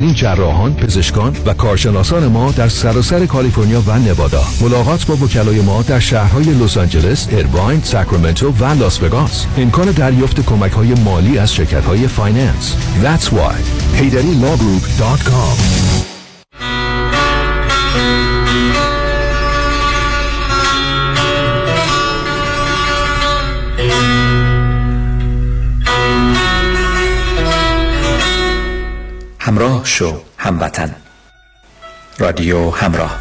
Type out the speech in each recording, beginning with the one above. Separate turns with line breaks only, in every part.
این جراحان، پزشکان و کارشناسان ما در سراسر کالیفرنیا و نوادا. ملاقات با وکلای ما در شهرهای لس آنجلس، ایرواین، ساکرامنتو و لاس وگاس. امکان دریافت کمک های مالی از شرکت های finance. وبسایت. HeidariLawGroup.com
همراه شو هموطن. رادیو همراه.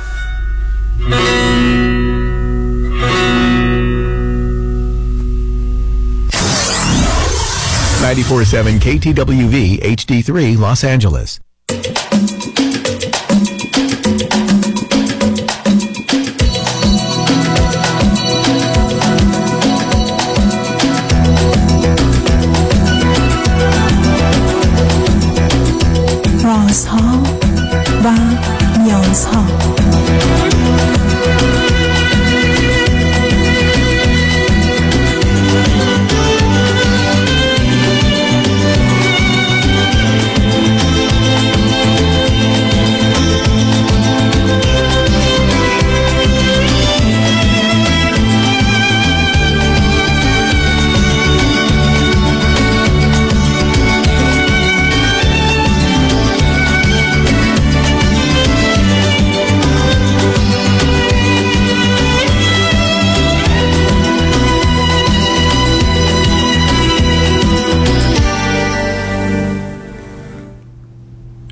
947 KTWV HD3 Los Angeles.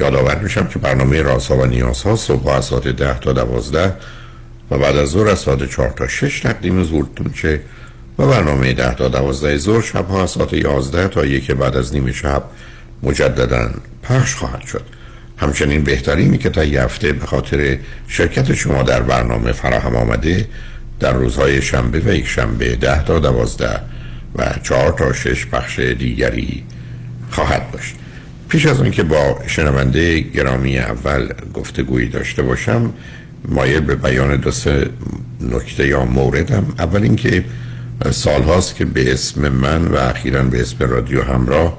یادآور میشم که برنامه رازها و نیازها صبح از ساعت ده تا دوازده و بعد از ظهر از ساعت چهار تا شش تقدیم زورتون میشه و برنامه ده تا دوازده ظهر شبها از ساعت یازده تا یک بعد از نیم شب مجددا پخش خواهد شد. همچنین بهترینی که تا یه هفته به خاطر شرکت شما در برنامه فراهم آمده در روزهای شنبه و یک شنبه ده تا دوازده و چهار تا شش پخش دیگری خواهد داشت. پیش از اون که با شنونده گرامی اول گفتگویی داشته باشم مایل به بیان دو سه نکته یا موردم. اول اینکه سال هاست که به اسم من و اخیرا به اسم رادیو همراه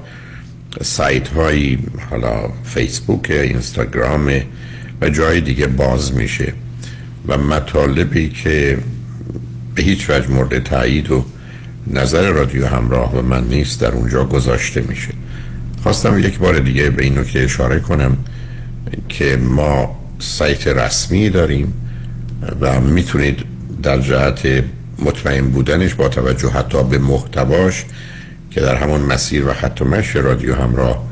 سایت هایی حالا فیسبوک اینستاگرام و جای دیگه باز میشه و مطالبی که به هیچ وجه مورد تایید و نظر رادیو همراه و من نیست در اونجا گذاشته میشه. خواستم یک بار دیگه به این نکته اشاره کنم که ما سایت رسمی داریم و می‌تونید در جهت مطمئن بودنش با توجه حتی به محتواش که در همون مسیر و خط و مش رادیو همراه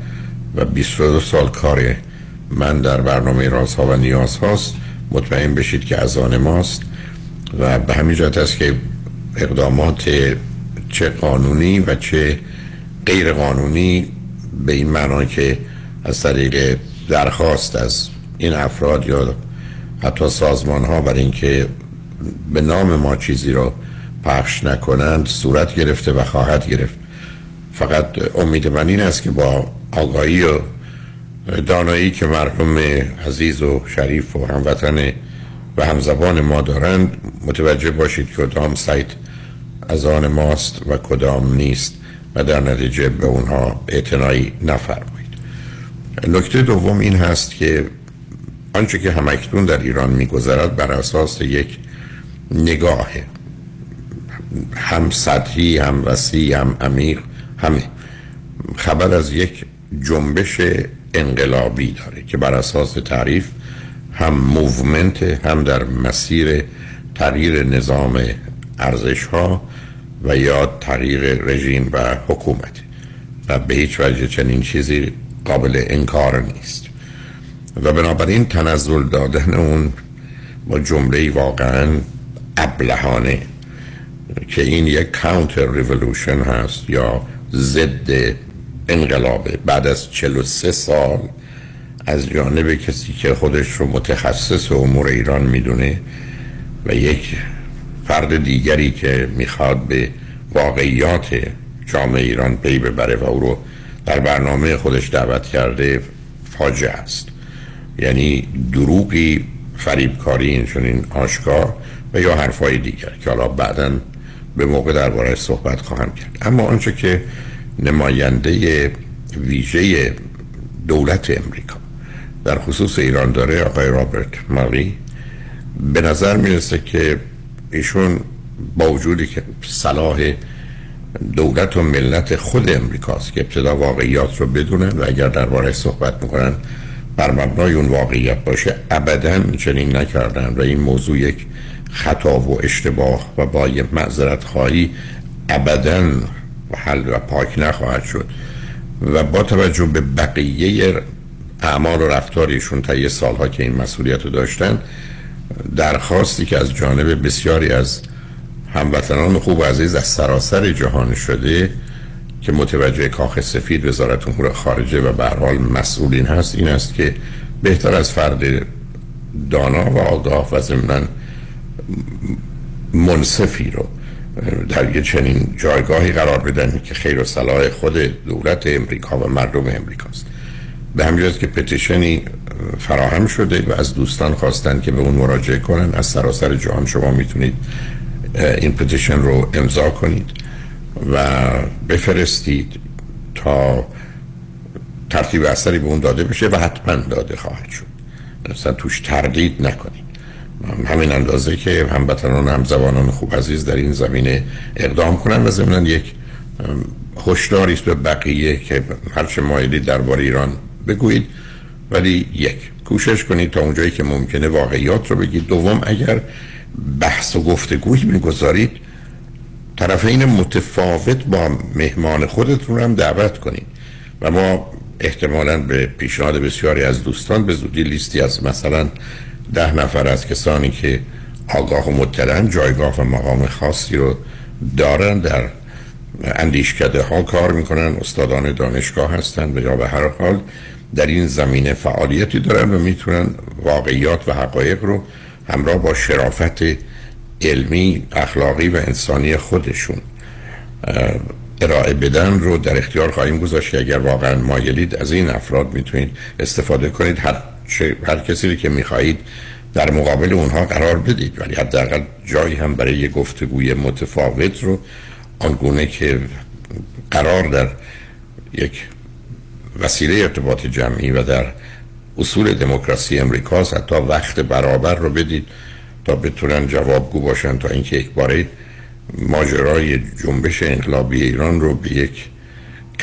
و 22 سال کار من در برنامه رازها و نیاز هاست مطمئن بشید که از آن ماست و به همین جهت است که اقدامات چه قانونی و چه غیر قانونی به این معنا که از طریق درخواست از این افراد یا حتی سازمان ها برای اینکه به نام ما چیزی رو پخش نکنند صورت گرفته و خواهد گرفت. فقط امید من این است که با آگاهی و دانایی که مرحوم عزیز و شریف و هموطن و همزبان ما دارند متوجه باشید که کدام سایت از آن ماست و کدام نیست. و در نتیجه به اونها اعتنایی نفرمایید. نکته دوم این هست که آنچه که همکنون در ایران میگذرد بر اساس یک نگاه هم سطحی هم وسیع هم عمیق همه خبر از یک جنبش انقلابی داره که بر اساس تعریف هم movement هم در مسیر تغییر نظام ارزش ها و یا تغییر رژیم و حکومت. و به هیچ وجه چنین چیزی قابل انکار نیست. و بنابراین تنزل دادن اون با جمله واقعا ابلهانه که این یک counter revolution هست یا ضد انقلابه بعد از 43 سال از جانب کسی که خودش رو متخصص امور ایران می‌دونه و یک فرد دیگری که می‌خواد به واقعیات جامعه ایران پی ببره و او رو در برنامه خودش دعوت کرده فاجعه است. یعنی دروغی فریبکاری این آشکار و یا حرفای دیگر که حالا بعدا به موقع درباره صحبت خواهم کرد. اما آنچه که نماینده ویژه دولت امریکا در خصوص ایران داره آقای رابرت مالی به نظر می‌رسه که ایشون با وجودی که صلاح دولت و ملت خود امریکاست که ابتدا واقعیات رو بدونن و اگر درباره صحبت می‌کنن بر مبنای اون واقعیت باشه ابدا چنین نکردن و این موضوع یک خطا و اشتباه و با یه معذرت خواهی ابدا حل و پاک نخواهد شد. و با توجه به بقیه اعمال و رفتاریشون تا یه سالها که این مسئولیت رو داشتن درخواستی که از جانب بسیاری از هموطنان خوب و عزیز از سراسر جهان شده که متوجه کاخ سفید وزارت امور خارجه و به حال مسئولین هست این است که بهتر از فرد دانا و آگاه و ضمن منصفی رو در یه چنین جایگاهی قرار بدن که خیر و صلاح خود دولت امریکا و مردم امریکاست. به همین که پتیشنی فراهم شده و از دوستان خواستن که به اون مراجعه کنن از سراسر جهان شما می‌تونید این پتیشن رو امضا کنید و بفرستید تا ترتیب اثری به اون داده بشه و حتما داده خواهد شد. اصلا توش تردید نکنید. همین اندازه که هموطنان همزبانان خوب عزیز در این زمینه اقدام کنن و ضمن یک هشداری است به بقیه که هرچه مایلی درباره ایران بگویید. ولی یک کوشش کنید تا اونجایی که ممکنه واقعیات رو بگید. دوم اگر بحث و گفتگوی می‌گذارید طرفین متفاوت با مهمان خودتون هم دعوت کنید. و ما احتمالا به پیشنهاد بسیاری از دوستان به زودی لیستی از مثلا ده نفر از کسانی که آگاه و مطلعن جایگاه و مقام خاصی رو دارن در اندیشکده ها کار می‌کنن استادان دانشگاه هستند و یا به هر حال در این زمینه فعالیتی دارن و می‌تونن واقعیات و حقایق رو همراه با شرافت علمی اخلاقی و انسانی خودشون ارائه بدن رو در اختیار خواهیم گذاشت که اگر واقعا مایلید از این افراد می‌تونید استفاده کنید. هر, هر کسی که می‌خواهید در مقابل اونها قرار بدید ولی حداقل جایی هم برای یه گفتگوی متفاوت رو آنگونه که قرار در یک وسیله ارتباط جمعی و در اصول دموکراسی امریکاست. حتی وقت برابر رو بدید تا بتونن جوابگو باشن تا اینکه یک باره ماجرای جنبش انقلابی ایران رو به یک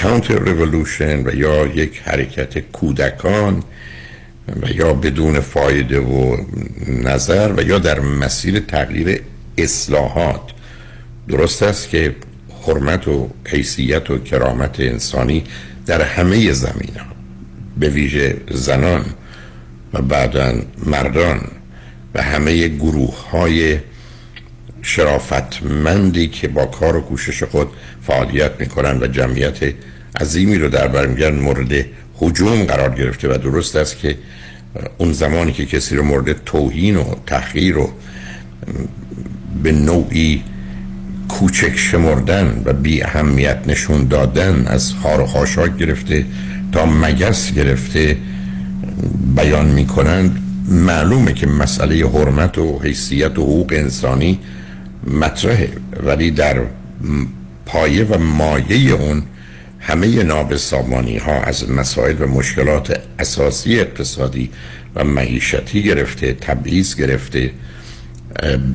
کانتر ریولوشن و یا یک حرکت کودکان و یا بدون فایده و نظر و یا در مسیر تغییر اصلاحات. درست است که حرمت و حیثیت و کرامت انسانی در همه زمین ها به ویژه زنان و بعدا مردان و همه گروه های شرافتمندی که با کار و کوشش خود فعالیت می‌کنن و جمعیت عظیمی رو در بر مورد حجوم قرار گرفته و درست است که اون زمانی که کسی رو مورد توهین و تحقیر و به نوعی کوچک شمردن و بی اهمیت نشون دادن از خار و خاشاک گرفته تا مگس گرفته بیان می‌کنند معلومه که مسئله حرمت و حیثیت و حقوق انسانی مطرحه. ولی در پایه و مایه اون همه نابسامانی ها از مسائل و مشکلات اساسی اقتصادی و معیشتی گرفته تبعیض گرفته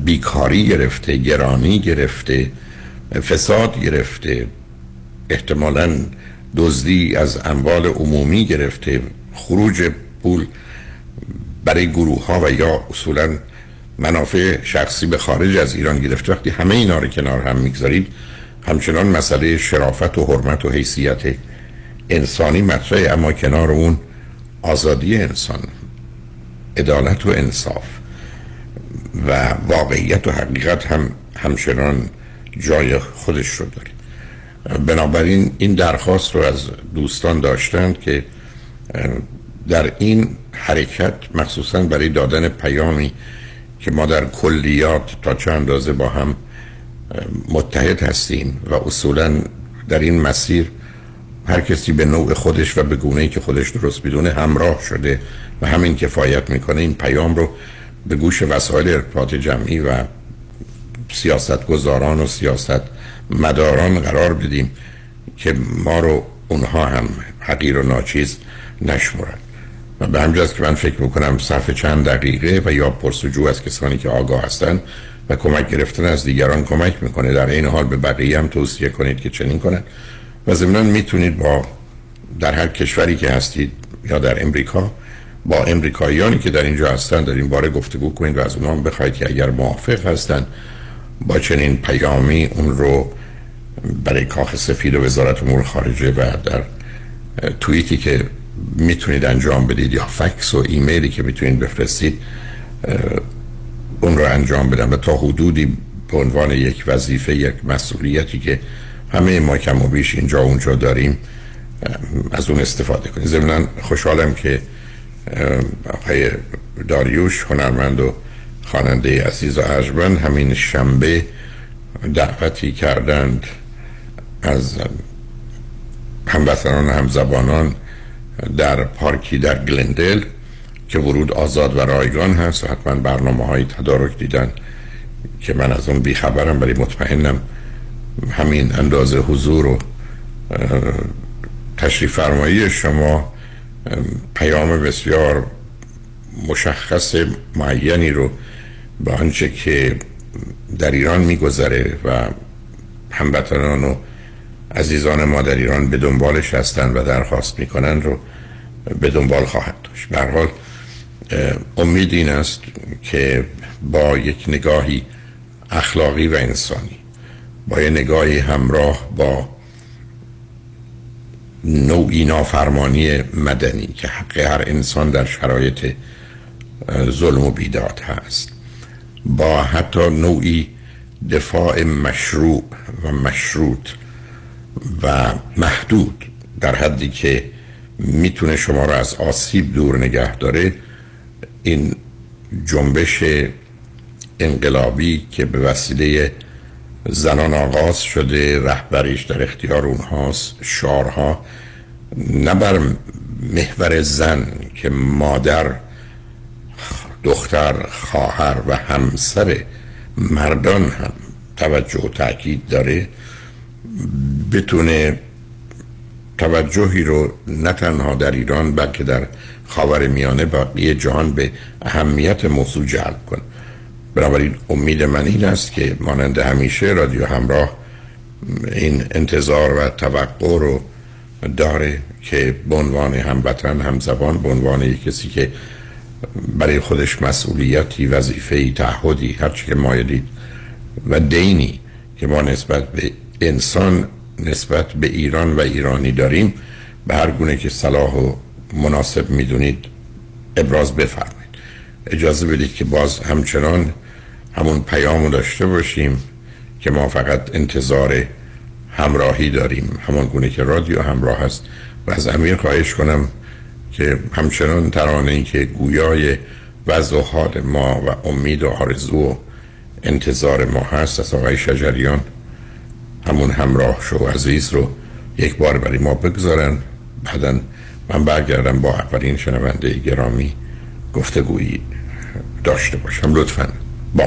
بیکاری گرفته گرانی گرفته فساد گرفته احتمالا دزدی از اموال عمومی گرفته خروج پول برای گروه ها و یا اصولا منافع شخصی به خارج از ایران گرفته. وقتی همه اینا رو کنار هم می‌گذارید همچنان مسئله شرافت و حرمت و حیثیت انسانی مطرحه. اما کنار اون آزادی انسان عدالت و انصاف. و واقعیت و حقیقت هم همچنان جای خودش رو دارید بنابراین این درخواست رو از دوستان داشتند که در این حرکت مخصوصا برای دادن پیامی که ما در کلیات تا چه اندازه با هم متحد هستیم و اصولا در این مسیر هر کسی به نوع خودش و به گونه که خودش درست بدونه همراه شده و همین کفایت می‌کنه این پیام رو به گوش وسایل ارتباط جمعی و سیاست گذاران و سیاست مداران قرار بدیم که ما رو اونها هم حقیر و ناچیز نشمرن و به همجاز که من فکر می‌کنم صرف چند دقیقه و یا پرسجو از کسانی که آگاه هستن و کمک گرفتن از دیگران کمک می‌کنه. در این حال به بقیه هم توصیه کنید که چنین کنن و ضمنا می‌تونید با در هر کشوری که هستید یا در امریکا با امریکاییانی که در اینجا هستن در این باره گفتگو کنید و از اونها بخواید که اگر موافق هستن با چنین پیامی اون رو برای کاخ سفید و وزارت امور خارجه و در توییتی که می‌تونید انجام بدید یا فکس و ایمیلی که می‌تونید بفرستید اون رو انجام بدن و تا حدودی به عنوان یک وظیفه یک مسئولیتی که همه ما کم و بیش اینجا اونجا داریم از اون استفاده کنیم ضمنا خوشحالم که آقای داریوش هنرمند و خواننده عزیز و ارجمند همین شنبه دعوتی کردند از هموطنان همزبانان در پارکی در گلندل که ورود آزاد و رایگان هست و حتما برنامه های تدارک دیدن که من از اون بیخبرم ولی مطمئنم همین اندازه حضور و تشریف فرمایی شما پیام بسیار مشخص معینی رو به آنچه که در ایران میگذره و هموطنان و عزیزان ما در ایران به دنبالش هستند و درخواست می‌کنن رو به دنبال خواهد داشت. به حال امید این است که با یک نگاهی اخلاقی و انسانی با یک نگاهی همراه با نوعی نافرمانی مدنی که حق هر انسان در شرایط ظلم و بیداد هست. با حتی نوعی دفاع مشروع و مشروط و محدود در حدی که می‌تونه شما را از آسیب دور نگه داره این جنبش انقلابی که به وسیله زنان آغاز شده رهبریش در اختیار اونهاست شارها نه بر محور زن که مادر دختر خواهر و همسر مردان هم توجه و تاکید داره بتونه توجهی رو نه تنها در ایران بلکه در خاور میانه بقیه جهان به اهمیت موضوع جلب کنه. بنابراین امید من این است که مانند همیشه رادیو همراه این انتظار و توقع رو داره که به عنوان هموطن همزبان به عنوان کسی که برای خودش مسئولیتی وظیفه‌ای تعهدی هرچی که مایلید و دینی که ما نسبت به انسان نسبت به ایران و ایرانی داریم به هر گونه که صلاح و مناسب می‌دونید ابراز بفرمایید. اجازه بدید که باز همچنان همون پیامو داشته باشیم که ما فقط انتظار همراهی داریم. همان گونه که رادیو همراه هست و از امیر خواهش کنم که همچنان ترانه ای که گویای وضع حال ما و امید و آرزو و انتظار ما هست از آقای شجریان همون همراه شو عزیز رو یک بار برای ما بگذارن. بعدا من برگردم با اولین شنونده گرامی گفتگویی داشته باشم. لطفا. با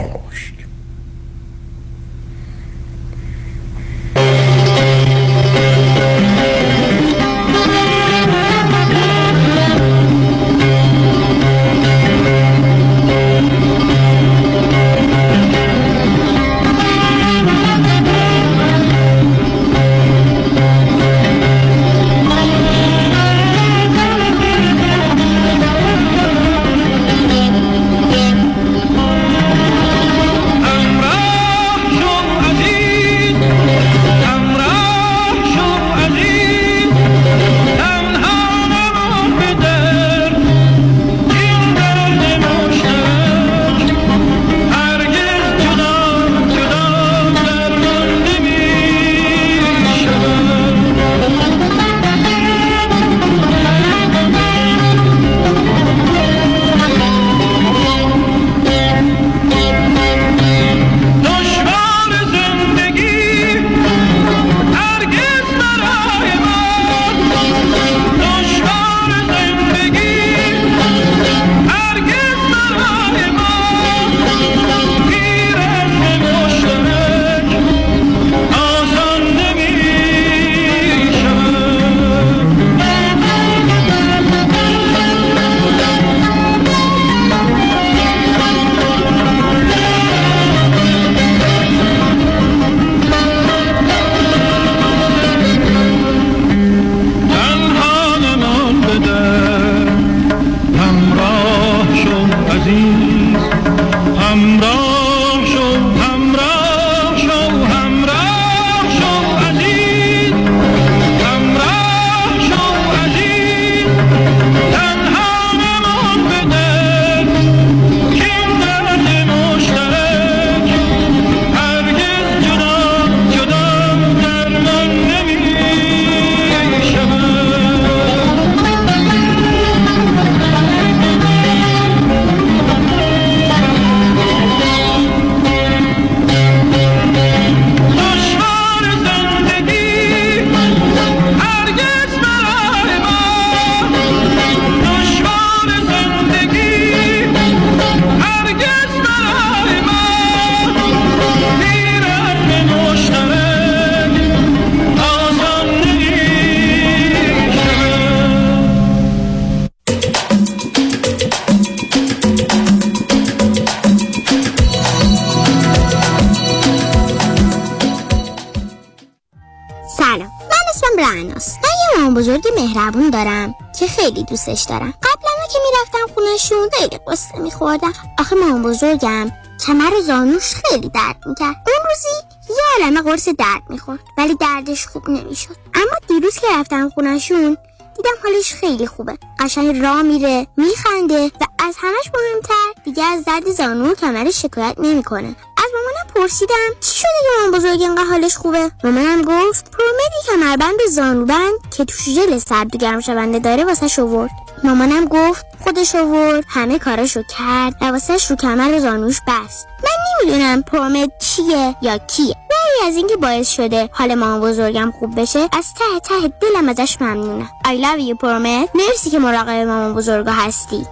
میخوردم. آخه مامان بزرگم. کمر زانوش خیلی درد می‌کرد. اون روزی یه علمه قرص درد می‌خورد. ولی دردش خوب نمی‌شد. اما دیروز که رفتم خونشون دیدم حالش خیلی خوبه. قشنگ را میره میخنده و از همش مهمتر دیگه از درد زانو و کمرش شکایت نمی‌کنه. از مامانم پرسیدم چی شده که مامان بزرگ اینقدر حالش خوبه؟ مامانم گفت پرومدی کمربند زانوبند که توش ژل سرد و گرم شونده داره واسه شورد مامانم گفت خودش آورد همه کاراشو کرد و واسهش رو کمر و زانوش بست. من نمی‌دونم پرومد چیه یا کیه. ولی از اینکه باعث شده حال مامان بزرگم خوب بشه از ته ته دلم ازش ممنونم. I love you پرومد مرسی که مراقب مامان بزرگا هستی.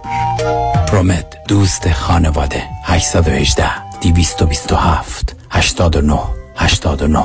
پرومت دوست خانواده. 818 227 89 89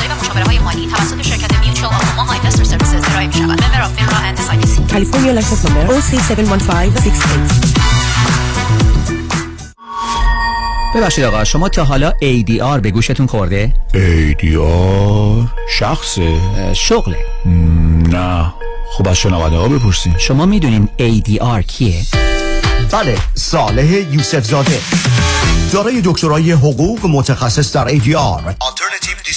مشاوره های مالی توسط شرکت Mutual of Omaha Investor Services ارائه می شود. Member of FINRA and SIPC.
California license number OC71568
ببخشید آقا شما تا حالا ADR به گوشتون خورده؟
ADR شخصه
شغله
نه خب از شنونده ها بپرسیم
شما می‌دونین ADR کیه؟
بله صالح یوسف زاده دارای دکترای حقوق متخصص در ADR Alternative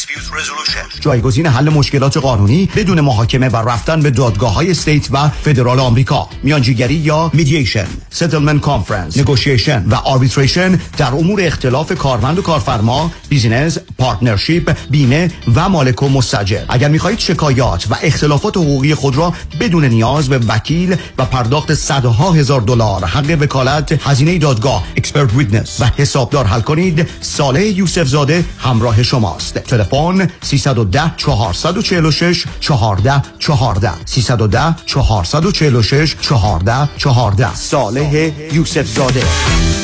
جایگزین حل مشکلات قانونی بدون محاکمه و رفتن به دادگاه های state و فدرال آمریکا. میانجیگری یا mediation Settlement Conference. negotiation و arbitration در امور اختلاف کارمند و کارفرما business partnership بیمه و مالک و مستاجر. اگر می‌خواهید شکایات و اختلافات حقوقی خود را بدون نیاز به وکیل و پرداخت صدها هزار دلار حق وکالت هزینه دادگاه expert witness و حسابدار حل کنید صالح یوسف زاده همراه شماست. تلفن 310 446 14 14 310 446 14 14 صالح یوسف زاده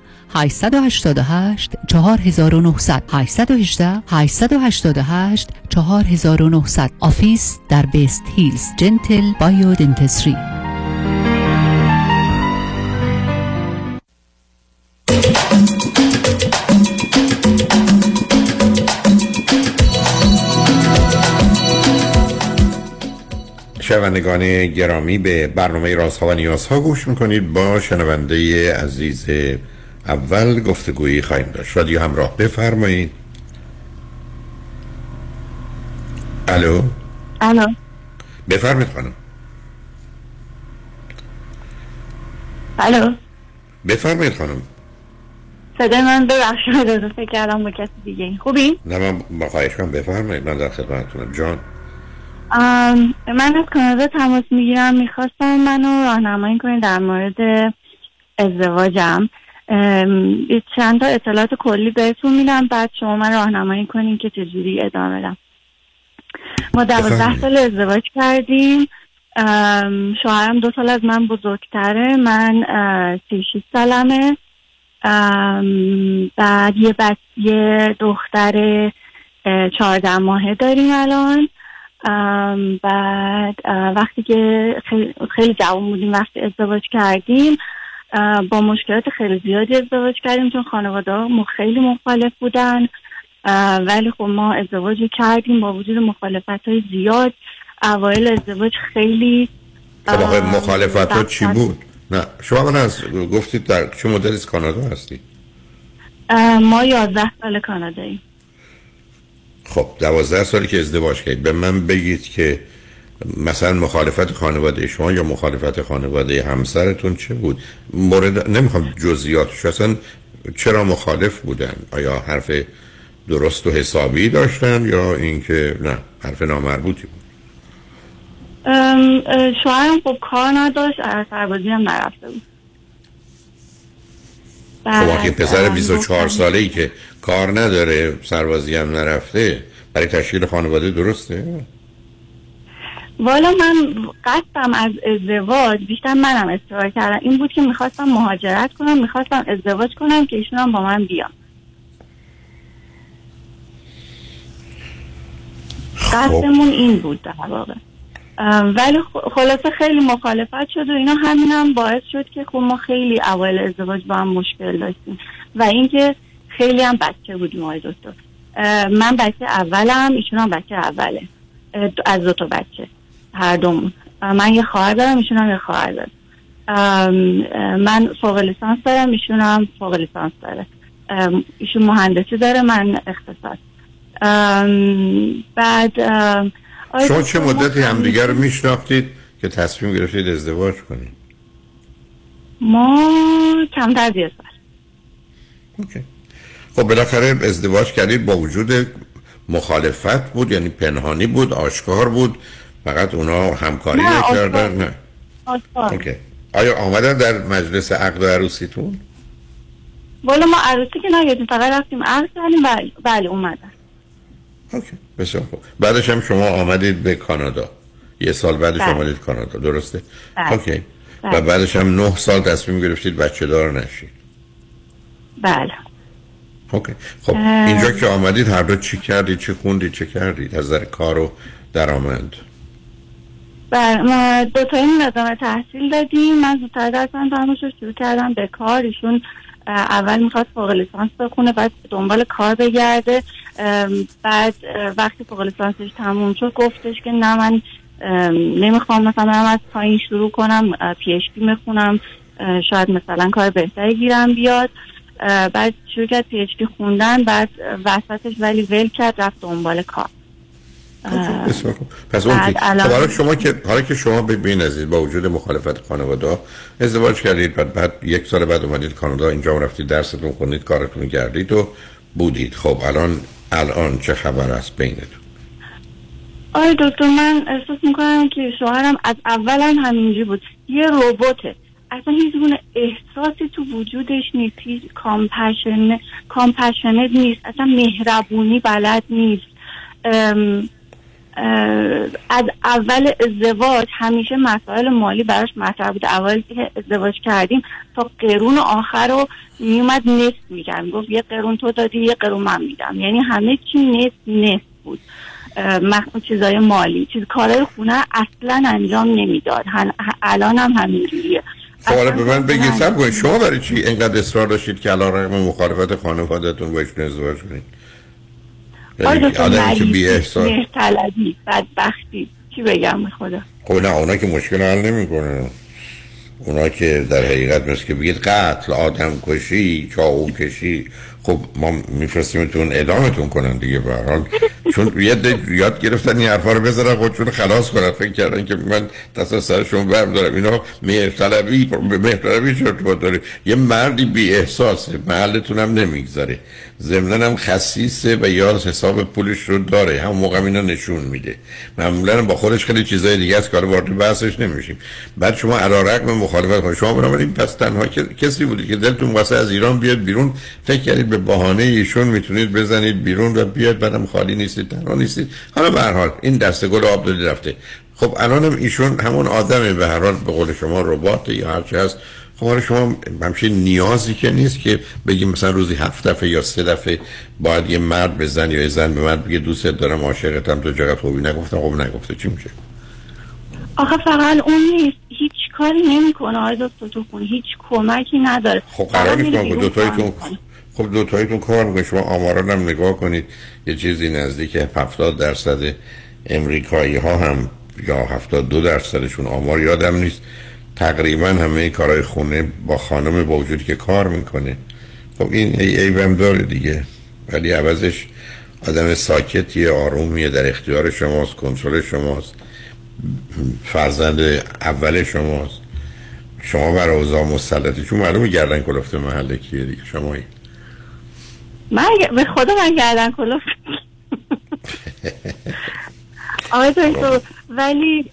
888 4900 818 888 4900 office در West Hills. Gentle Biodentistry
شنوندگان گرامی به برنامه رازها و نیازها گوش می‌کنید. با شنونده عزیز اول گفتگویی خواهیم داشت. رادیو همراه بفرمایید. الو؟
الو.
بفرمایید خانم.
الو.
بفرمایید خانم.
صدای من ببخشید فکر کردم با کسی دیگه. خوبی؟
نه من با خواهش کنم بفرمایید من در خدمتتونم. جان.
من از کانادا تماس می‌گیرم. می‌خواستم منو راهنمایی کنید در مورد ازدواجم. چند تا اطلاعات کلی بهتون میدم بعد شما من راهنمایی کنین که چجوری ادامه بدم. ما دوازده. سال ازدواج کردیم. شوهرم دو سال از من بزرگتره. من سی شیش سالمه. بعد یه بچه یه دختر چهارده ماهه داریم الان. بعد وقتی که خیلی, جوان بودیم وقتی ازدواج کردیم با مشکلات خیلی زیادی ازدواج کردیم چون خانواده ها خیلی مخالف بودن. ولی خب ما ازدواج کردیم با وجود مخالفت های زیاد. اوایل ازدواج خیلی
خب مخالفت ها چی بود؟ نه شما من از گفتید در چه مدل از کانادا هستید
اه، ما یازده سال کاناداییم.
خب دوازده سالی که ازدواج کردید. به من بگید که مثلا مخالفت خانواده شما یا مخالفت خانواده همسرتون چه بود؟ مورد نمی‌خوام جزئیاتش اصلا چرا مخالف بودن؟ آیا حرف درست و حسابی داشتن یا اینکه نه حرف نامربوطی بود؟
شوهرم خب کار نداشت سربازی هم نرفته بود.
خب پسر
ام،
24 ساله ای که کار نداره سربازی هم نرفته برای تشکیل خانواده درسته؟
والا من قصدم از ازدواج بیشتر منم اصرار کردم. این بود که می‌خواستم مهاجرت کنم می‌خواستم ازدواج کنم که ایشون هم با من بیان. قصدمون این بود در واقع. ولی خلاصه خیلی مخالفت شد و اینا همین هم باعث شد که خب ما خیلی اول ازدواج با هم مشکل داشتیم. و اینکه خیلی هم بچه بودیم آقای دکتر من بچه اولم ایشون هم بچه اوله. از دو تا بچه. هر اه، من یه خواهر دارم ایشون هم یه خواهر دارم من فوق لیسانس دارم ایشون هم فوق لیسانس داره. ایشون مهندسی داره من اقتصاد. بعد ام،
شما چه مدتی همدیگر رو میشناختید که تصمیم گرفتید ازدواج کنید؟
ما کمتر از یه سال.
خب بالاخره ازدواج کردید با وجود مخالفت بود یعنی پنهانی بود آشکار بود. فقط اونا همکاری
نه،
نکردن نه. اوکی. آیا آمدن در مجلس عقد و عروسیتون؟
والا ما عروسی که نگردیم فقط رفتیم عقد کردیم بله بله اومدن.
بسیار خوب. بعدش هم شما آمدید به کانادا. یه سال بعدش
بله.
آمدید کانادا درسته؟
بله.
اوکی.
بله.
و بعدش هم نه سال تصمیم گرفتید بچه دار نشید.
بله.
اوکی. خب
اه.
اینجا که آمدید هر دو چی کردید چی خوندید چه کردید؟ از نظر کار و درآمد.
بله ما دو تایی ادامه تحصیل دادیم. من زودتر درسم تمامش رو شروع کردم به کار. ایشون اول می‌خواد فوق لیسانس بخونه بعد دنبال کار بگرده. بعد وقتی فوق لیسانسش تموم شد گفتش که نه من ام، نمی‌خوام مثلا برم از پایین شروع کنم PhD می‌خونم شاید مثلا کار بهتری گیرم بیاد. بعد شروع کرد PhD خوندن بعد وسطش ولی ول کرد رفت دنبال کار.
پس اون
الان-
خب حالا شما که حالا که شما ببین عزیز با وجود مخالفت خانواده ازدواج کردید بعد بعد یک سال بعد اومدید کانادا اینجا هم رفتید درستون خوندید کارتون کردید و بودید. خب الان الان چه خبر است بینتون؟
آره دکتر من احساس می‌کنم که شوهرم از اول هم همینجوری بود. یه رباته اصلا هیچ گونه احساسی تو وجودش نیست. هیچ compassion compassionate نیست. اصلا مهربونی بلد نیست. ام، از اول ازدواج همیشه مسائل مالی براش مطرح بود. اولی که ازدواج کردیم تا قرون آخر رو میومد نصف میگم گفت یه قرون تو دادی یه قرون من میدم. یعنی همه چی نصف نصف بود. مخصوص چیزای مالی. چیز کارهای خونه اصلا انجام نمی‌داد. الان هم همینجوریه.
خب حالا به من بگید سب کنید شما برای چی اینقدر اصرار داشتید که الان رقم مخالفت خانوادتون با ازدواج کنید؟ آدمی که بی احساس.
مهرطلبی بدبختی چی بگم خدا؟
خب نه اونا که مشکل حل نمی‌کنه. اونا که در حقیقت مثل که بگید قتل آدم کشی چاقو کشی. خب ما میفرستیمتون اعدامتون کنن دیگه به حال. چون یه ده یاد گرفتن این حرفا رو بذارن خودشون خلاص کنن. فکر کردن که من دست سرشون بردارم. اینا مهرطلبی مهرطلبی شد داره یه مردی بی احساسه. محلتون هم نمی‌گذاره ضمن هم خصیصه و یا حساب پولش رو داره. هم موقع اینا نشون میده. معمولا با خودش خیلی چیزای دیگه از کار وارد بحثش نمیشیم. بعد شما علیرغم مخالفت کنید. شما بنابراین پس تنها کسی بودی که دلتون واسه از ایران بیاد بیرون فکر کردید به بهانه ایشون می‌تونید بزنید بیرون و بیاد بعدم خالی نیستید تنها نیستید. حالا به هر حال این دسته گل آب رفته. خب الانم ایشون همون آدمه به هر حال به قول شما ربات یا هر چی هست. خب حالا شما همچین نیازی که نیست که بگیم مثلا روزی هفت دفعه یا سه دفعه باید یه مرد به زن یا یه زن به مرد بگه دوستت دارم عاشقتم تو چقدر خوبی نگفتم خب نگفته. چی میشه؟
آخه فقط اون نیست. هیچ کاری نمی‌کنه. آقای دکتر تو خونه هیچ کمکی نداره.
خب قرار نیست ما دوتایتون خب دوتایتون کار می‌کنه. شما آماران هم نگاه کنید. یه چیزی نزدیک 70 درصد امریکایی ها هم یا 72 درصدشون آمار یادم نیست. تقریبا همه کارهای خونه با خانم با وجودی که کار می‌کنه. خب این ای هم داره دیگه. ولی عوضش آدم ساکتی آرومیه در اختیار شماست کنترل شماست فرزند اول شماست. شما بر اوضاع مسلطی چون معلومه گردن کلفت محله کیه دیگه شمایی.
من به خدا من گردن کلفت آقای دکتر ولی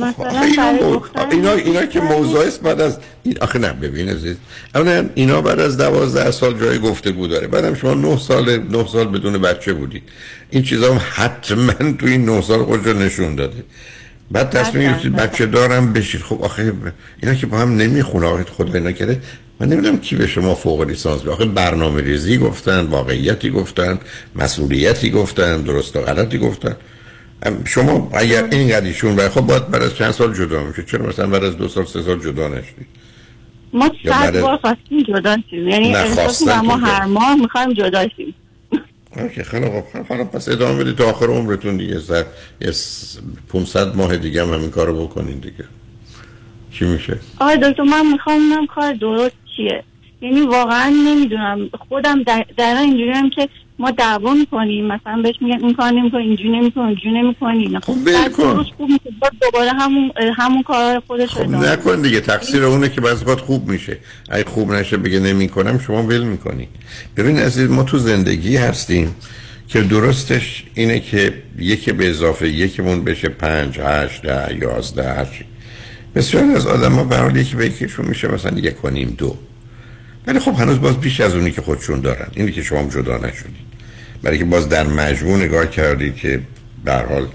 مثلا برای دختر
اینا اینا که موضوع است بعد از این آخه نه ببین عزیز اولا اینا بعد از دوازده سال جای گفتگو داره. بعدم شما نه سال نه سال بدون بچه بودید این چیزا هم حتما تو این نه سال خود رو نشون داده. بعد تصمیم گرفتید بچه دارم بشید خب آخه اینا که با هم نمی‌خونه. آخه خدا اینا کرده من نمی‌دونم کی به شما فوق لیسانس آخه برنامه ریزی گفتن واقعیتی گفتن مسئولیتی گفتن درست و غلطی گفتن. شما اگر این قدیشون و خب باید بعد از چند سال جدا میشه چرا مثلا بعد از دو سال سه سال جدا نشدید
ما صد بار خواستیم جدا شیم. یعنی ما هر ماه می‌خوایم جدا شیم.
اوکی خیلی خوب. حالا پس ادامه بدید تا آخر عمرتون دیگه. سر یه 500 ماه دیگه هم همین کارو بکنین دیگه. چی میشه؟
آقای دکتر من می‌خوام کار درست چیه؟ یعنی واقعا نمی‌دونم. خودم در, اینجوری هم که ما دعوا می‌کنیم. مثلا بهش میگن این کار نمی‌کنی اینجوری نمی‌کنی اینجوری نمی‌کنی.
خب
میشه. دوباره همون همون کار خودش
خب نکن دیگه. تقصیر اونه که بعضی وقت خوب میشه. اگه خوب نشه بگه نمی‌کنم شما ول می‌کنی. ببین عزیز ما تو زندگی هستیم که درستش اینه که یکی به اضافه یکیمون بشه پنج هشت ده یازده هشت بسیار از آدم ها برحال یکی به یکیشون میشه مثلا یک کنیم دو. ولی خب هنوز باز بیش از اونی که خودشون دارن. اینی که شما جدا نشدید. برای که باز در مجموع نگاه کردید که در حال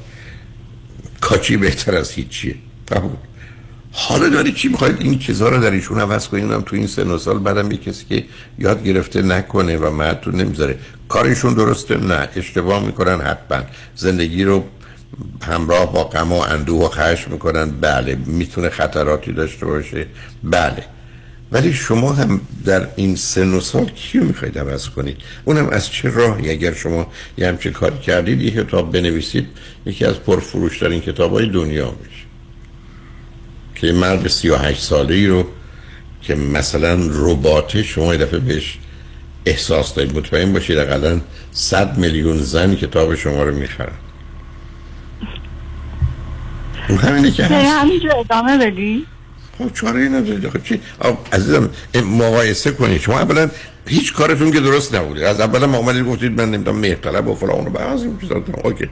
کاچی بهتر از هیچیه فهمون حالا داری چی می‌خواید؟ این چیزها رو در ایشون عوض کنید. هم تو این سن و سال بعدم یه کسی که یاد گرفته نکنه و مردتون نمی‌ذاره. کارشون درسته؟ نه. اشتباه می‌کنن حتما. زندگی رو همراه با غم و اندوه و خشم می‌کنن. بله. می‌تونه خطراتی داشته باشه. بله. ولی شما هم در این سن و سال کیو می‌خواید عوض کنید؟ اونم از چه راهی؟ اگر شما یه همچه کاری کردید یه کتاب بنویسید یکی از پرفروشترین کتاب های دنیا میشه. که مرد 38 ساله ای رو که مثلا رباته شما یه دفعه بهش احساس دارید مطمئن باشید اقلا 100 میلیون زن کتاب شما رو می‌خرن. همینه که هست.
همینجا ادامه بدی؟
خب چاره ای ندارید خب چی؟ عزیزم مقایسه کنید. شما اولا هیچ کارتون که درست نبوده. از اول ما اومدید گفتید من نمی‌دونم مهرطلب و فلان و بعضی چیزا اوکی.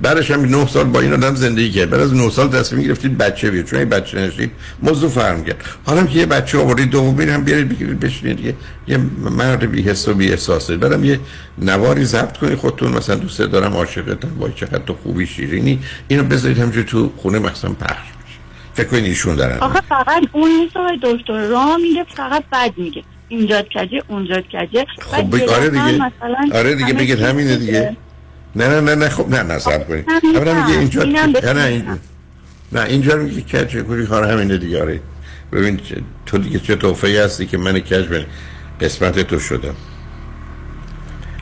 بعدش هم 9 سال با این آدم زندگی کرد. بعد از 9 سال تصمیم گرفتید بچه بیاد. چون این بچه نشید موضوع فرم کرد. حالا که یه بچه آوردید دومی هم بیارید بگیرید بشینید. یه یه مرد بی حس و بی احساسه بعدم یه نواری ضبط کنید خودتون. مثلا دوست دارم عاشقتم وای چقدر تو خوبی شیرینی. اینو بذارید همینجوری تو خونه مثلا پخش فکر کنید ایشون دارن.
آخه فقط اون نیست آقای دکتر. راه میگه فقط بد میگه. اینجا کجه اونجا کجه.
خب بگه آره دیگه. آره دیگه بگید همینه دیگه. نه نه نه نه خب نه نه سب کنید. اولا میگه اینجا نه نه اینجا نه اینجا میگه کج کوری کار همینه دیگه آره. ببین تو دیگه چه توفهی هستی که من کج قسمت تو شدم.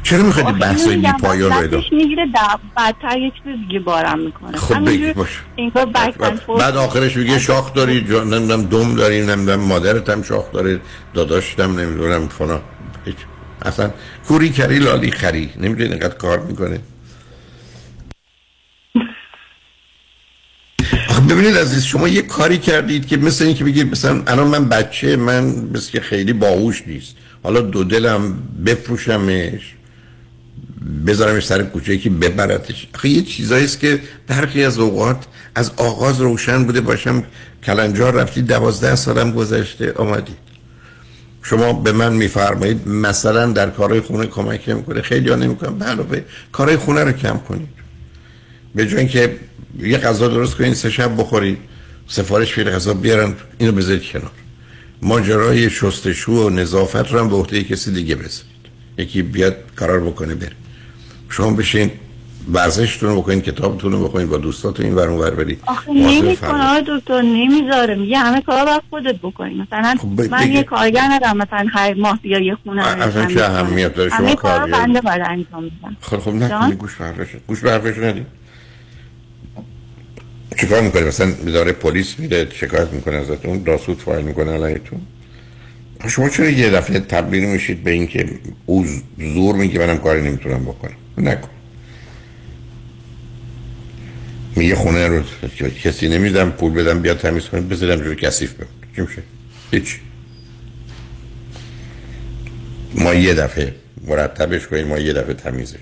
چرا می‌خواید بحثای بی پایان رو ادامه
می‌گیره در بدتر یه چیز دیگه بارم می‌کنه.
خب بگی باش. بعد, آخرش میگه شاخ داری. نمی‌دونم دم داری نمی‌دونم مادرت هم شاخ داره داداشتم نمی‌دونم فنا اصلا کوری کری لالی خری. نمی‌دونی اینقدر کار می‌کنه. ببینید عزیز شما یه کاری کردید که مثل این که بگید مثلا الان من بچه من مثل که خیلی باهوش نیست. حالا دو دلم بفروشمش. بذارمش سر کوچه که ببرتش. آخه یه چیزایی است که برخی از اوقات از آغاز روشن بوده باشم. کلنجار رفتی دوازده سالم گذشته آمدید شما به من میفرمایید مثلا در کارهای خونه کمک می‌کنه خیلی ها نمی‌کنم علاوه کارهای خونه رو کم کنید. به جای اینکه یه غذا درست کنید سه شب بخورید. سفارش پیش غذا بیارن اینو بذارید کنار. ماجرای شستشو و نظافت رو هم به عهده کسی دیگه بذارید یکی بیاد کارار بکنه بره. شما بشین ورزشتون رو بکنید کتابتون رو بخونید با دوستاتون این ورون ور برید
آخه نمی‌کنه دکتر نمی‌ذاره. میگه همه کارا باید خودت بکنی. مثلا
خب
من یه کارگر ندارم. مثلا هر ماه بیا یه خونه
اصلا چه اهمیت داره؟ شما کارگر
بنده باید انجام
خب خب نکنید گوش به گوش به حرفش ندید چیکار می‌کنه مثلا اداره پلیس میده شکایت می‌کنه ازتون راسود فایل می‌کنه علیتون شما چرا یه دفعه تبدیل میشید به اینکه او زور میگه منم کاری نمی‌تونم بکنم؟ نکن. میگه خونه رو کسی نمیدم پول بدم بیاد تمیز کنه بذارم جور کثیف بمونه. چی میشه؟ هیچ ما یه دفعه مرتبش کنیم ما یه دفعه تمیزش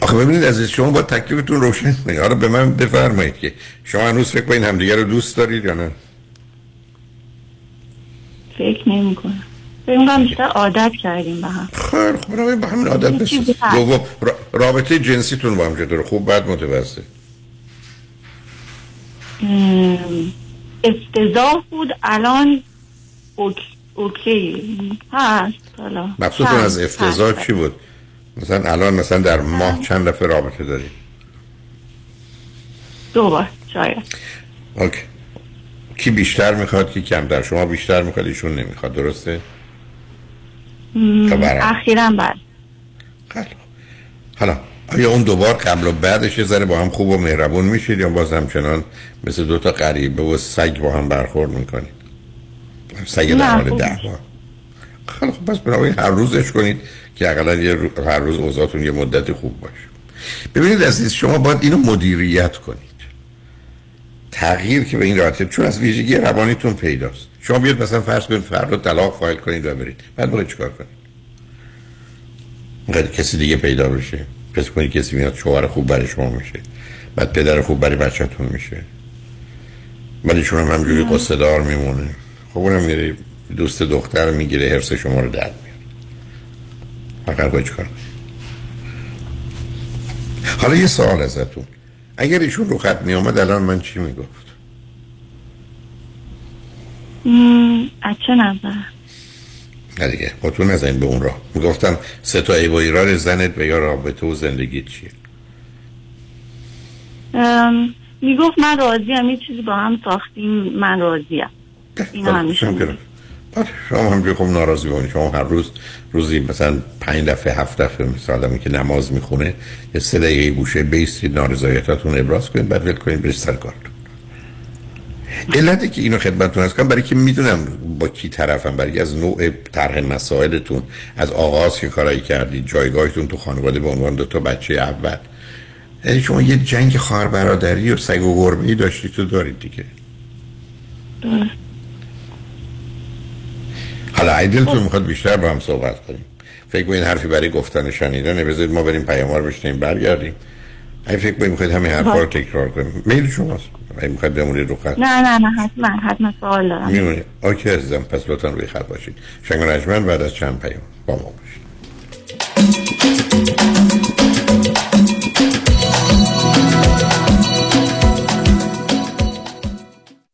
آخه ببینید عزیز شما با تکلیفتون روشن کنید حالا به من بفرمایید که شما هنوز فکر کنید همدیگه رو دوست دارید یا نه؟
فکر نمی کنم بیشتر عادت کردیم به هم.
خیر خب به همین عادت بسید دوم را- رابطه جنسیتون با هم چطور؟ خوب بد متوسط؟
ام، افتضاح بود الان ok... okay. هست حالا.
از افتضاح. چی بود؟ مثلا الان مثلا در ماه چند دفعه رابطه دارید
دو بار شاید.
okay. کی بیشتر می‌خواد کی کمتر؟ شما بیشتر می‌خواد ایشون نمی‌خواد درسته.
اخیرا بعد
حالا آیا اون دوبار قبل و بعدش یه ذره با هم خوب و مهربون میشید یا باز همچنان مثل دوتا غریبه و سگ با هم برخورد می‌کنید؟ سگ در حال دعوا خیلی خب پس بنابراین هر روزش کنید که اقلا یه رو- هر روز اوضاعتون یه مدت خوب باشه. ببینید عزیز شما باید اینو مدیریت کنید. تغییر که به این راحته چون از ویژگی روانیتون پیداست. شما بیاد مثلا فرض کنید فردا طلاق فایل کنید و برید. بعد موقع چیکار کنید؟ اینقدر کسی دیگه پیدا بشه. پس کنید کسی میاد شوهر خوب برای شما میشه. بعد پدر خوب برای بچهتون میشه. ولی شما هم همجوری قصه دار میمونه خب اونم میره دوست دختر می‌گیره حرس شما رو در باید چیکار کنید؟ حالا یه سوال ازتون. اگر ایشون رو خط میامد الان من چی می‌گفت؟
از چه نظر؟
نه دیگه خودتون نزنید به اون راه. می‌گفتم سه تا عیب و ایراد زنت و یا رابطه و زندگی چیه؟
می‌گفت من راضیم یه چیزی با هم ساختیم من راضیم. اینا همیشه
شما هم خب ناراضی باشید شما هر روز روزی مثلا پنج دفعه هفت دفعه مثل آدمی که نماز می‌خونه یه سه دقیقه گوشه بیستید نارضایتاتون ابراز کنید بعد ول کنید برید سر کارتون علتی که اینو خدمتتون هست کنم برای که می‌دونم با کی طرفم برای از نوع طرح مسائلتون از آغاز که کارایی کردید جایگاهتون تو خانواده به عنوان دو تا بچه اول. یعنی شما یه جنگ خواهر برادری و سگ و گربه ای داشتید تو دارید دیگه.
درست.
حالا اگه دلتون می‌خواد بیشتر با هم صحبت کنیم. فکر کنید حرفی برای گفتن شنیدن بذارید ما بریم پیام رو بشنیم برگردیم. اگه فکر کنید می‌خواید همین حرفا رو تکرار کنیم. میل شماست. اگه می‌خواید بمونید رو خط.
نه نه نه حتما حتما سوال دارم.
میمونید okay عزیزم پس لطفا روی خط باشید. شنگ و نجمن بعد از چند پیام با ما باشید.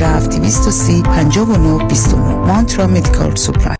230 59 29 Mantra Medical Supply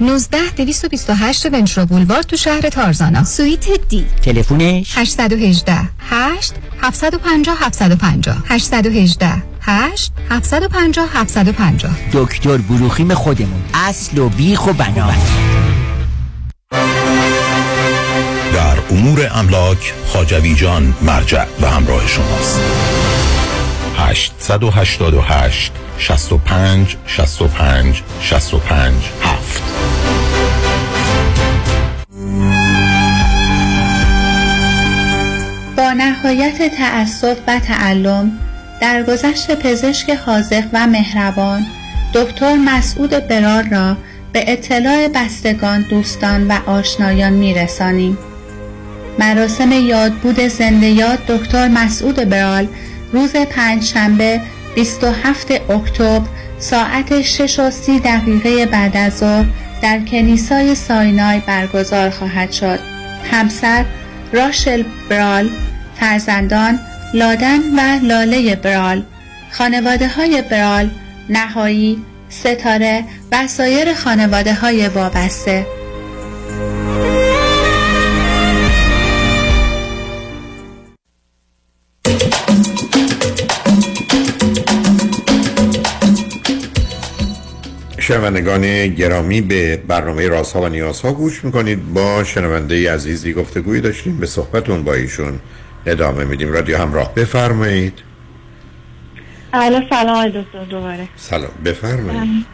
19 228 ونچرو بولوار تو شهر تارزانا. سویت دی.
تلفونش
818 8 750 750 818 8 750 750
دکتر بروخیم خودمون. اصل و بیخ و بنا.
در امور املاک خاجوی جان مرجع و همراه شماست. 888 65 65 65
حکایت تعصب و تعلم در گذشت پزشک حاضق و مهربان دکتر مسعود برار را به اطلاع بستگان دوستان و آشنایان میرسانیم مراسم یادبود زنده یاد دکتر مسعود برال روز پنجشنبه 27 اکتبر ساعت 6 و 30 دقیقه بعد از ظهر در کنیسای ساینای برگزار خواهد شد. همسر راشل برال، فرزندان لادن و لاله برال، خانواده های برال، نهایی، ستاره و سایر خانواده های وابسته.
شنوندگان گرامی به برنامه رازها و نیازها گوش می‌کنید. با شنونده عزیزی گفتگوی داشتیم. به صحبتون با ایشون ادامه میدیم. رادیو همراه. بفرمایید.
الو سلام. آقای دکتر دوباره.
سلام. بفرمایید.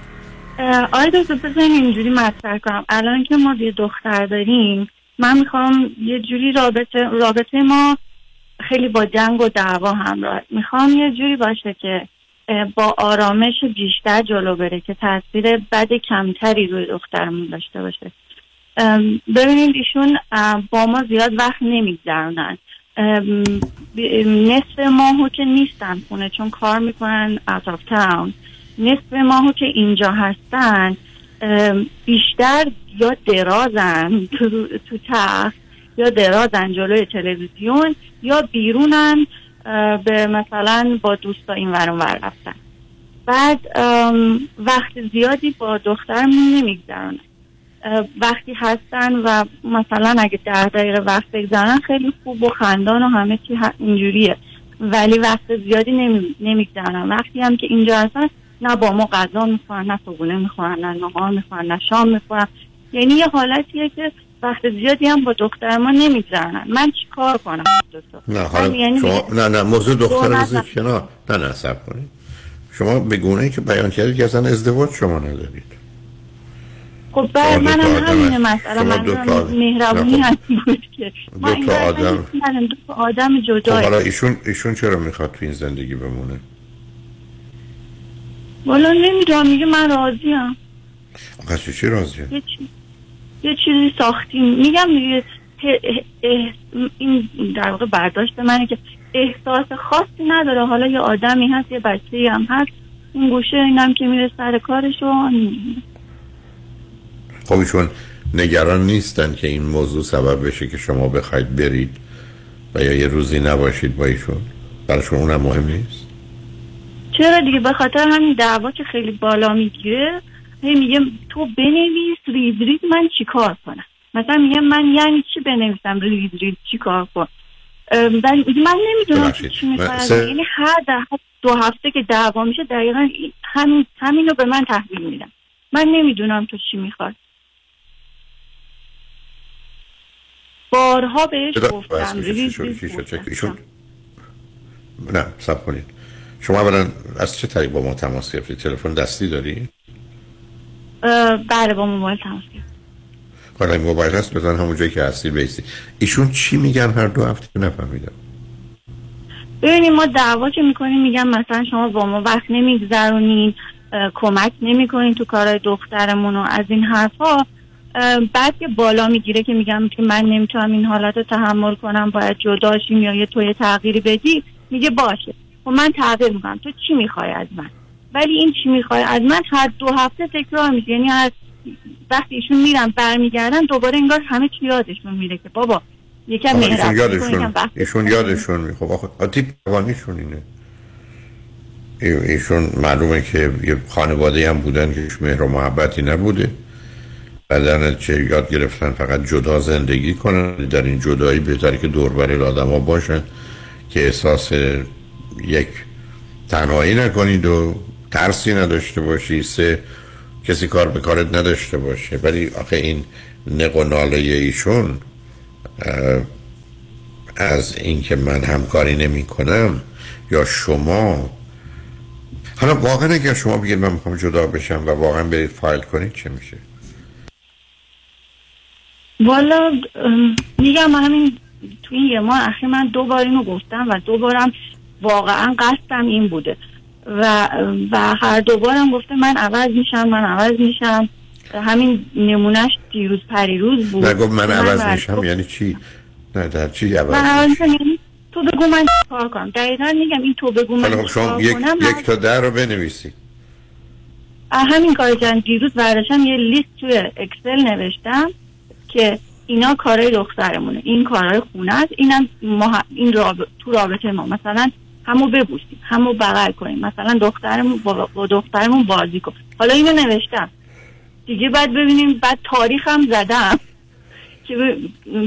آقای دکتر بزنین اینجوری مطرح کنم. الان که ما یه دختر داریم من می‌خوام یه جوری رابطه رابطه ما خیلی با جنگ و دعوا همراه. می‌خوام یه جوری باشه که با آرامش بیشتر جلو بره که تاثیر بد کمتری روی دخترمون داشته باشه. ببینید ایشون با ما زیاد وقت نمیگذرونن. نصف ماهو که نیستن خونه چون کار می‌کنن out of town. نصف ماهو که اینجا هستن بیشتر یا درازن تو, تو تخت یا درازن جلوی تلویزیون یا بیرونن به مثلا با دوستا این ورون ور رفتن. بعد وقت زیادی با دخترمون نمیگذرن وقتی هستن و مثلا اگه ده دقیقه وقت بگذارن خیلی خوب و خندان و همه چی اینجوریه. ولی وقت زیادی نمیگذرن وقتی هم که اینجا هستن نه با ما غذا می‌خورن نه صبونه می‌خورن نه نهار می‌خورن نه شام می‌خورن. یعنی یه حالتیه که وقت زیادی هم با دختر ما نمیگذرن من چی کار کنم؟
نه حالا یعنی شما... نه نه موضوع دختر بزید کنار نه نه سب کنید. شما به گونه ای که بیان کردید که اصلا ازدواج شما ندارید.
خب بر من هم همینه مسئله. من مهربونی هست بود که.
دو تا آدم.
دو تا آدم جدا
خب حالا ایشون ایشون چرا می‌خواد تو این زندگی بمونه؟
والا نمی‌دونم میگه من راضیم
آقا چی راضیه
یه, چی... یه چیزی ساختیم. میگم دیگه این در واقع برداشت منه که احساس خاصی نداره. حالا یه آدمی هست یه بچه هم هست. این گوشه اینم که میره سر کارش و
خب ایشون نگران نیستن که این موضوع سبب بشه که شما بخواید برید و یا یه روزی نباشید با ایشون. براشون اونم مهم نیست؟
چرا دیگه؟ به خاطر همین دعوا که خیلی بالا می‌گیره میگه تو بنویس ریز ریز من چیکار کنم؟ مثلا میگه من یعنی چی بنویسم ریز ریز چیکار کنم؟ من نمی‌دونم چی یعنی هر دو هفته که دعوا میشه دقیقا همین همین رو به من تحویل میدم من نمی‌دونم تو چی می‌خواد بارها بهش گفتم.
ایشون نه سب کنید. شما اولا از چه طریق با ما تماس گرفتید؟ تلفن دستی داری؟
بله با موبایل تماس گرفتید
حالا این موبایل هست بزن همون جایی که هستی بیستی ایشون چی میگن هر دو هفته؟ نفهمیدم.
ببینید ما دعوا که می‌کنیم میگن مثلا شما با ما وقت نمیگذرونین کمک نمی‌کنین تو کارهای دخترمون و از این حرفا. بعد که بالا می‌گیره که میگم که من نمی‌تونم این حالت رو تحمل کنم باید جداشیم یا یه توی تغییری بدی؟ میگه باشه. و خب من تغییر می‌کنم. تو چی می‌خوای از من؟ ولی این چی می‌خوای از من؟ هر دو هفته تکرار میشه. یعنی از وقتی ایشون میرن برمیگردن دوباره انگار همه چی یادشون میره که بابا یکم
ایشون یادشون ایشون یادشون می خب آتی قوانیشون اینه. ایشون معلومه که یه خانواده هم بودن که مهر و محبتی نبوده. بعدن چه یاد گرفتن فقط جدا زندگی کنن در این جدایی بهتره که دوربر آدم ها باشن که احساس یک تنهایی نکنید و ترسی نداشته باشی سه کسی کار به کارت نداشته باشه. ولی آخه این نق و ناله ایشون از اینکه من همکاری نمی کنم یا شما حالا واقعا اگر شما بگید من می‌خوام جدا بشم و واقعا برید فایل کنید چه میشه؟
والا میگم همین تو این یه ماه اخیر من دو بار اینو گفتم و دو بارم واقعا قصدم این بوده. و و هر دوبارم گفته من عوض میشم من عوض میشم. همین نمونهش دیروز پریروز بود.
نگو من عوض میشم یعنی چی؟ نه در چی عوض
من میشم؟ یعنی تو بگو من کار کنم. دقیقا میگم این تو بگو من
شما یک,
کنم
یک تا ده رو بنویسی.
همین کار کردم. دیروز برداشتم یه لیست توی اکسل نوشتم. که اینا کارهای دخترمونه. این کارهای خونه است. اینم این راب... تو رابطه ما. مثلا همو ببوسیم همو بغل کنیم. مثلا دخترمون با, با دخترمون بازی کن. حالا اینو نوشتم. دیگه بعد ببینیم بعد تاریخم زدم. که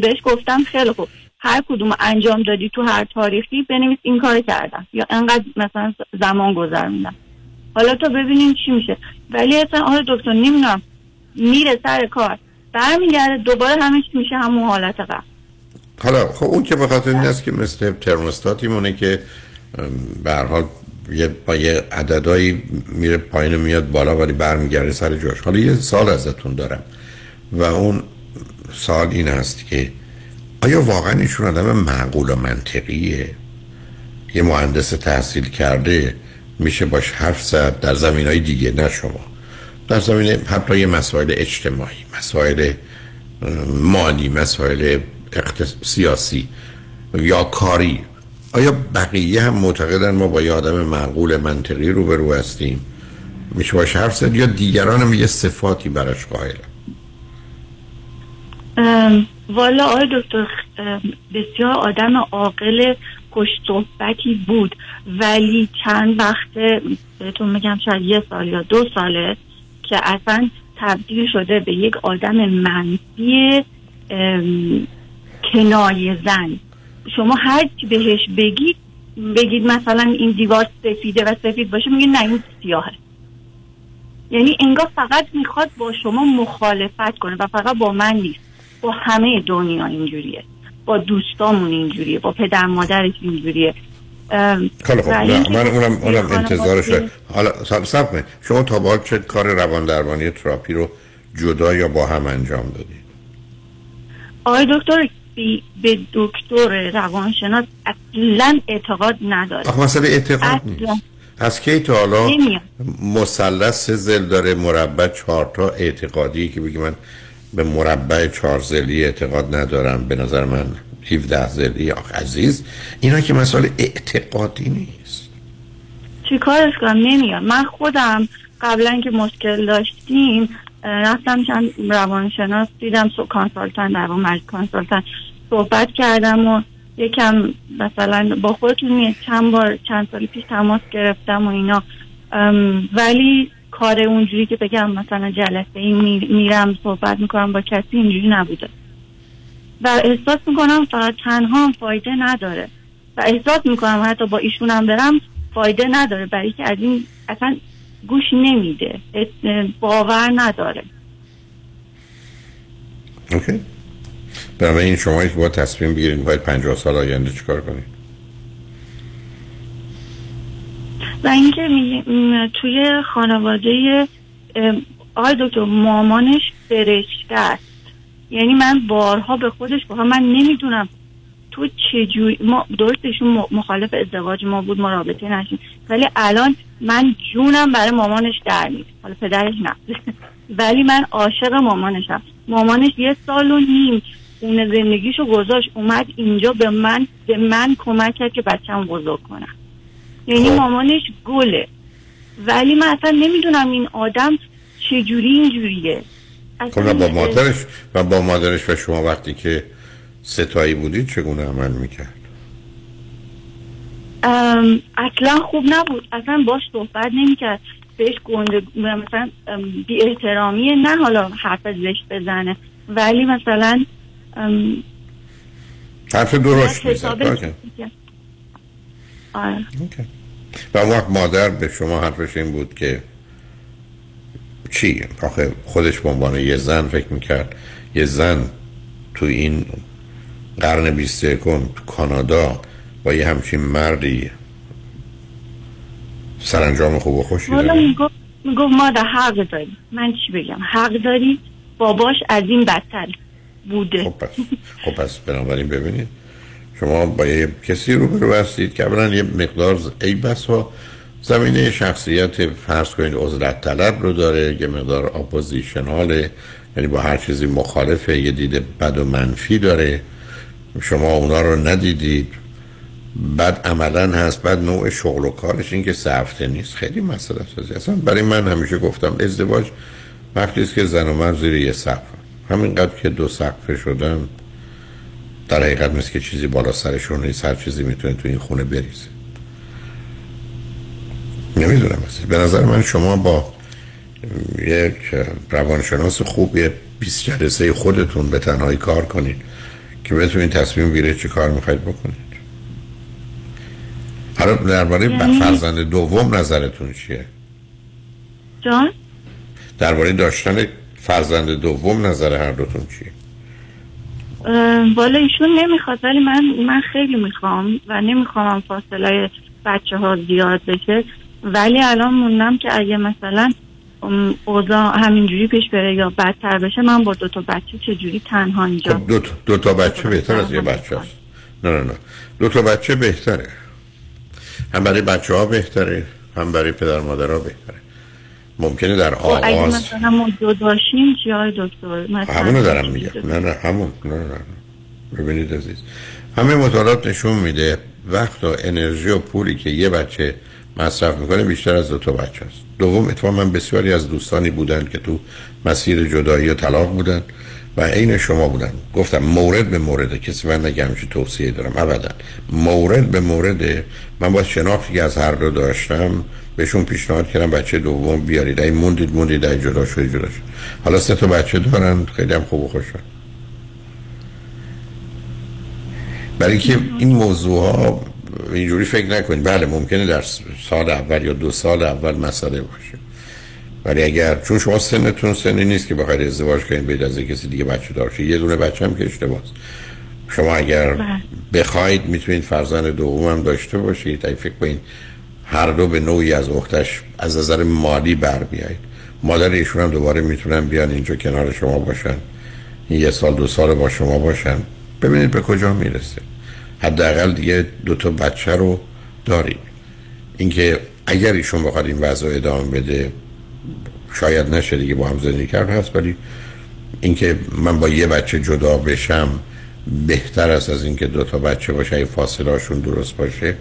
بهش گفتم خیلی خوب. هر کدوم انجام دادی تو هر تاریخی بنویس این کار کردم. یا انقدر مثلا زمان گذروندم حالا تا ببینیم چی میشه. ولی اصلا آره دکتر نمی‌دونم. میره سر کار. برمیگرده. دوباره چی میشه همون حالت قبل.
حالا خب اون که به خاطر این است که مثل ترموستاتی مونه که به هر حال یه با یه عددهایی میره پایین و میاد بالا ولی برمیگرده سر جاش. حالا یه سال ازتون دارم و اون سال این است که آیا واقعا ایشون آدم معقول و منطقیه؟ یه مهندس تحصیل کرده میشه باش حرف زد در زمین های دیگه نه شما. در زمینه حتی مسائل اجتماعی مسائل مالی مسائل اقتص... سیاسی یا کاری. آیا بقیه هم معتقدن ما با یه آدم معقول منطقی روبرو هستیم؟ میشه باش حرف یا دیگران هم یه صفاتی براش قائلن؟
والا آقای دکتر بسیار آدم عاقل خوش صحبتی بود ولی چند وقت بهتون میگم شاید یه سال یا دو ساله که اصلا تبدیل شده به یک آدم منفی ام، کنایه زن. شما هر چی بهش بگید بگید مثلا این دیوار سفیده و سفید باشه میگه نه این سیاهه. یعنی انگار فقط می‌خواد با شما مخالفت کنه و فقط با من نیست. با همه دنیا اینجوریه. با دوستامون اینجوریه با پدر مادرش اینجوریه.
خیلی
و
نه من اونم اونم انتظارش. حالا سب کنید. شما تا به حال چه کار روان درمانی تراپی رو جدا یا با هم انجام دادید
آقای دکتر به دکتر روانشناس اصلا اعتقاد نداره
آخه مسئله اعتقاد نیست از کی تا حالا. مثلث زل داره مربع چهار تا اعتقادی که بگی من به مربع چهار زلی اعتقاد ندارم به نظر من 17 زلی عزیز اینا که مسئله اعتقادی نیست.
چی کارش کنم؟ نمیاد من خودم قبلا که مشکل داشتیم رفتم چند روانشناس دیدم سو کانسالتن در واقع مرز کانسالتن صحبت کردم و یکم مثلا با خودتون چند بار چند سال پیش تماس گرفتم و اینا. ولی کار اونجوری که بگم مثلا جلسه این می- میرم صحبت می‌کنم با کسی اینجوری نبوده. و احساس می‌کنم فقط تنها هم فایده نداره. و احساس می‌کنم حتی با ایشونم برم فایده نداره برای که از این اصلا گوش نمیده. باور نداره.
اوکی. بنابراین شما با تصمیم بگیرید باید 50 سال آینده چیکار کنید؟
و اینکه توی خانواده آقای دکتر مامانش فرشته است. یعنی من بارها به خودش گفتم من نمی‌دونم تو چجوری ما درستشون مخالف ازدواج ما بود ما رابطه نشیم. ولی الان من جونم برای مامانش در نیست حالا پدرش نه. ولی من عاشق مامانشم. مامانش یه سال و نیم خونه زندگیشو گذاشت اومد اینجا به من به من کمک کرد که بچه‌مو بزرگ کنم. یعنی مامانش گله. ولی من اصلا نمی‌دونم این آدم چجوری اینجوریه.
خب با مادرش و با مادرش و شما وقتی که ستایی بودید چگونه عمل می‌کرد؟
اصلا خوب نبود. اصلا باش صحبت نمی‌کرد. بهش گنده مثلا بی احترامیه نه حالا حرف زشت بزنه. ولی مثلا
حرف درست می‌زد.
آره.
و وقت مادر به شما حرفش این بود که چی؟ آخه خودش به عنوان یه زن فکر می‌کرد. یه زن تو این قرن 21 تو کانادا با یه همچین مردی سرانجام خوب و خوشی داره
می‌گفت مادر حق داری. من چی بگم؟ حق داری باباش از این بدتر بوده.
خب پس خب پس بنابراین ببینید. شما با یه کسی روبرو هستید که اولا یه مقدار ای بس ها زمینه شخصیت فرض کنید عزلت طلب رو داره یه مقدار اپوزیشناله یعنی با هر چیزی مخالفه یه دید بد و منفی داره. شما اونا رو ندیدید. بعد عملا هست بعد نوع شغل و کارش این که سفته نیست. خیلی مسئله سازی اصلا برای من همیشه گفتم ازدواج وقتی است که زن و مرد زیر یه سقف. همینقدر که دو سقفه شدن در حقیقت مثل که چیزی بالا سرشون نیست. هر چیزی می‌تونه تو این خونه بریزه. نمی‌دونم. به نظر من شما با یک روانشناس خوب یه 20 جلسه خودتون به تنهایی کار کنید که بتونید تصمیم بگیرید چه کار می‌خواید بکنید. حالا درباره
یعنی-
فرزند دوم نظرتون چیه؟
جان؟
درباره داشتن فرزند دوم نظر هر دوتون چیه؟
والا ایشون نمی‌خواد ولی من من خیلی می‌خوام و نمی‌خوام فاصله بچه ها زیاد بشه. ولی الان موندم که اگه مثلا اوضاع همینجوری پیش بره یا بدتر بشه من با دو تا بچه چجوری تنها اینجا؟
خب دو, تا- دو تا بچه بهتر از یه بچه هست. نه نه نه. دو تا بچه بهتره. هم برای بچه ها بهتره هم برای پدر مادر ها بهتره. ممکنه در
خب اگه
آغاز
مثلا ما داشتیم چی های دکتر؟ مثلا
همونو دارم میگم. نه نه همون. نه نه نه. ببینید عزیز. همه مطالعات نشون میده وقت و انرژی و پولی که یه بچه مصرف می‌کنه بیشتر از دو تا بچه است. دوم اتفاقا من بسیاری از دوستانی بودن که تو مسیر جدایی و طلاق بودن و عین شما بودن گفتم مورد به مورد کسی من نگه همیشه توصیه دارم. ابدا مورد به مورد من با شناختی که از هر دو داشتم بهشون پیشنهاد کردم بچه دوم بیارید. ای موندید موندید ای جدا شدید جدا شد حالا سه تا بچه دارن خیلی هم خوب و خوشن برای که این موضوع ها اینجوری فکر نکنید. بله ممکنه در سال اول یا دو سال اول مسئله باشه. ولی اگر چون شما سنتون سنی نیست که بخواید ازدواج کنید بید از کسی دیگه بچه دار شید. یه دونه بچه هم که اشتباهه شما اگر بخواید می‌تونید فرزند دوم هم داشته باشید. اگه فکر کنید هر دو به نوعی از اختش از نظر مالی بر بیایید. مادر ایشون هم دوباره می‌تونن بیان اینجا کنار شما باشن. این یه سال دو سال با شما باشن. ببینید به کجا می‌رسه. حداقل دیگه دو تا بچه رو دارید اینکه اگر ایشون بخواد این وضع ادامه بده شاید نشه دیگه با هم زندگی کرد هست. ولی اینکه من با یه بچه جدا بشم بهتر است از اینکه دو تا بچه باشه اگه فاصله درست باشه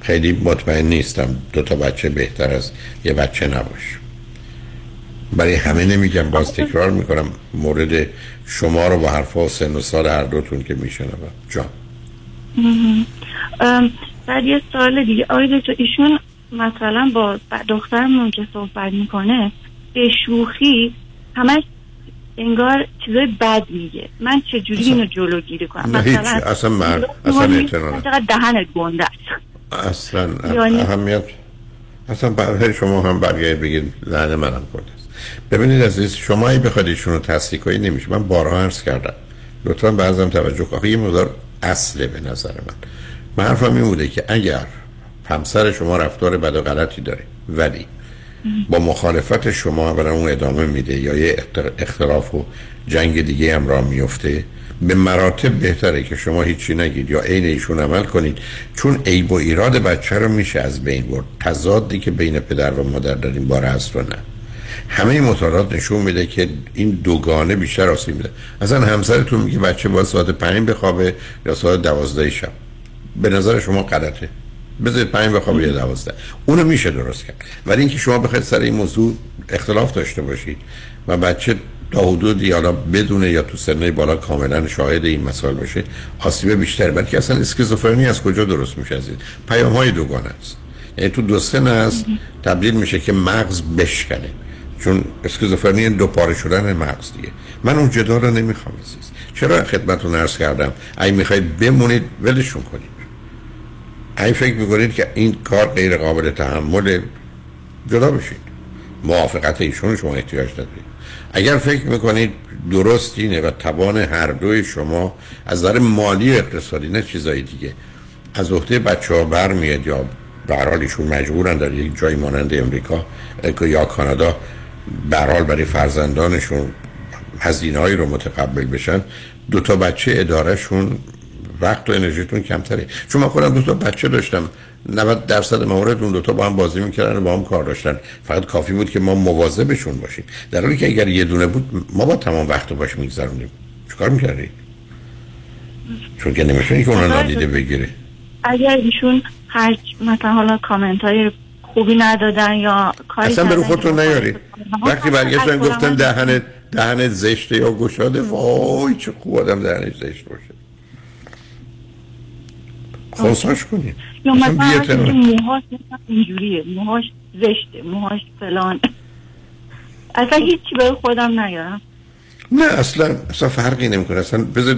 خیلی مطمئن نیستم دو تا بچه بهتر از یه بچه نباشه. برای همه نمیگم باز تکرار می‌کنم مورد شما رو با حرفا و سن و سال هر دوتون که میشنوم. جان.
بعد یه سوال دیگه. آقای دکتر ایشون مثلا با دخترمون که صحبت می‌کنه به شوخی همش انگار چیزای بد میگه. من چجوری اینو جلوگیری کنم؟
نه هیچ اصلا من اصلا اعتنا
چقدر دهنت گنده است.
اصلا
یعنی-
اهمیت اصلا برای شما هم برگردید بگید لحن منم کرده است. ببینید عزیز شما ای بخواید ایشون رو تصدیق کنید نمیشه. من بارها عرض کردم. لطفا بعضم توجه کنید. یه مقدار اصله به نظر من. من حرفم این بوده که اگر همسر شما رفتار بد و غلطی داره ولی با مخالفت شما برای اون ادامه میده یا یه اختلاف و جنگ دیگه هم را میفته به مراتب بهتره که شما هیچی نگید یا عین ایشون عمل کنید. چون عیب و ایراد بچه رو میشه از بین برد. تضادی که بین پدر و مادر در این باره هست و نه. همه مطالعات نشون میده که این دوگانه بیشتر آسیب میده. اصلا همسرتون میگه بچه با ساعت پنج بخوابه یا ساعت دوازده شب. به نظر شما غلطه. بذارید پنج بخوابه یا دوازده. اونو میشه درست کرد. ولی اینکه شما بخواید سر این موضوع اختلاف داشته باشید و بچه تا حدودی حالا بدونه یا تو سنه بالا کاملا شاهد این مسائل بشه آسیب بیشتر بلکه اصلا اسکیزوفرنی از کجا درست میشه از این پیام های دوگانه است. یعنی تو دو سن است تبدیل میشه که مغز بشکنه. چون اسکیزوفرنی دو پاره شدن مغز دیگه. من اون جدال رو نمی‌خوام عزیز چرا خدمتتون عرض کردم؟ اگه می‌خواید بمونید ولشون کنید. اگه فکر می‌کنید که این کار غیر قابل تحمل جدا بشید. موافقت ایشون شما احتیاج ندارید اگر فکر می‌کنید درست اینه و توان هر دوی شما از نظر مالی اقتصادی نه چیزای دیگه از عهده بچه ها برمیاد یا به ایشون مجبورن در یک جایی مانند امریکا یا کانادا به هر حال برای فرزندانشون هزینه رو متقبل بشن دو تا بچه ادارهشون وقت و انرژیتون کمتره. چون من خودم دو تا بچه داشتم 90 درصد موارد اون دوتا با هم بازی می‌کردن و با هم کار داشتن. فقط کافی بود که ما مواظبشون باشیم. در حالی که اگر یه دونه بود ما با تمام وقت رو باش میگذرونیم چیکار می‌کردی؟ چون که نمیشه که اون نادیده بگیره
اگر ایشون هر مثلا حالا کامنت های خوبی ندادن یا کاری
اصلا برو خودتون نیاری. وقتی برگشتن
از
گفتن دهنت دهنت زشته یا گشاده وای چه خوب آدم دهنش زشت باشه. خونساش کنید
یا مثلا موهاش اینجوریه. موهاش زشته موهاش فلان. اصلا هیچی به خودم نیارم.
نه اصلا اصلا فرقی نمی‌کنه. اصلا بذار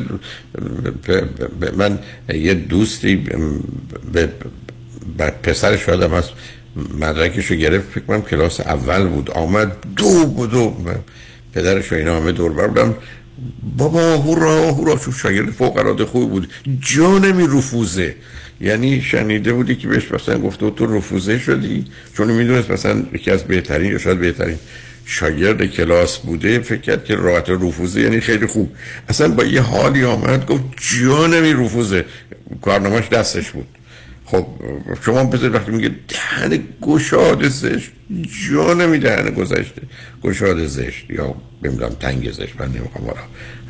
من یه دوستی به به پسرش شادم هست. مدرکش رو گرفت فکر کنم کلاس اول بود. آمد دو بود و پدرش و اینا همه دور بر بودم. بابا هورا هورا. چون شاگرد فوق العاده خوب بود. جا نمی رفوزه. یعنی شنیده بودی که بهش مثلا گفته تو رفوزه شدی؟ چون می‌دونست مثلا یکی از بهترین یا شاید بهترین شاگرد کلاس بوده فکر کرد که راحت رفوزه یعنی خیلی خوب. اصلا با یه حالی آمد گفت جا نمی رفوزه. کارنامهش دستش بود. خب شما بذارید وقتی میگه دهن گشاد زشت جا نمی دهن گذشته گشاد زشت یا نمی‌دونم تنگ زشت من نمی‌خوام حالا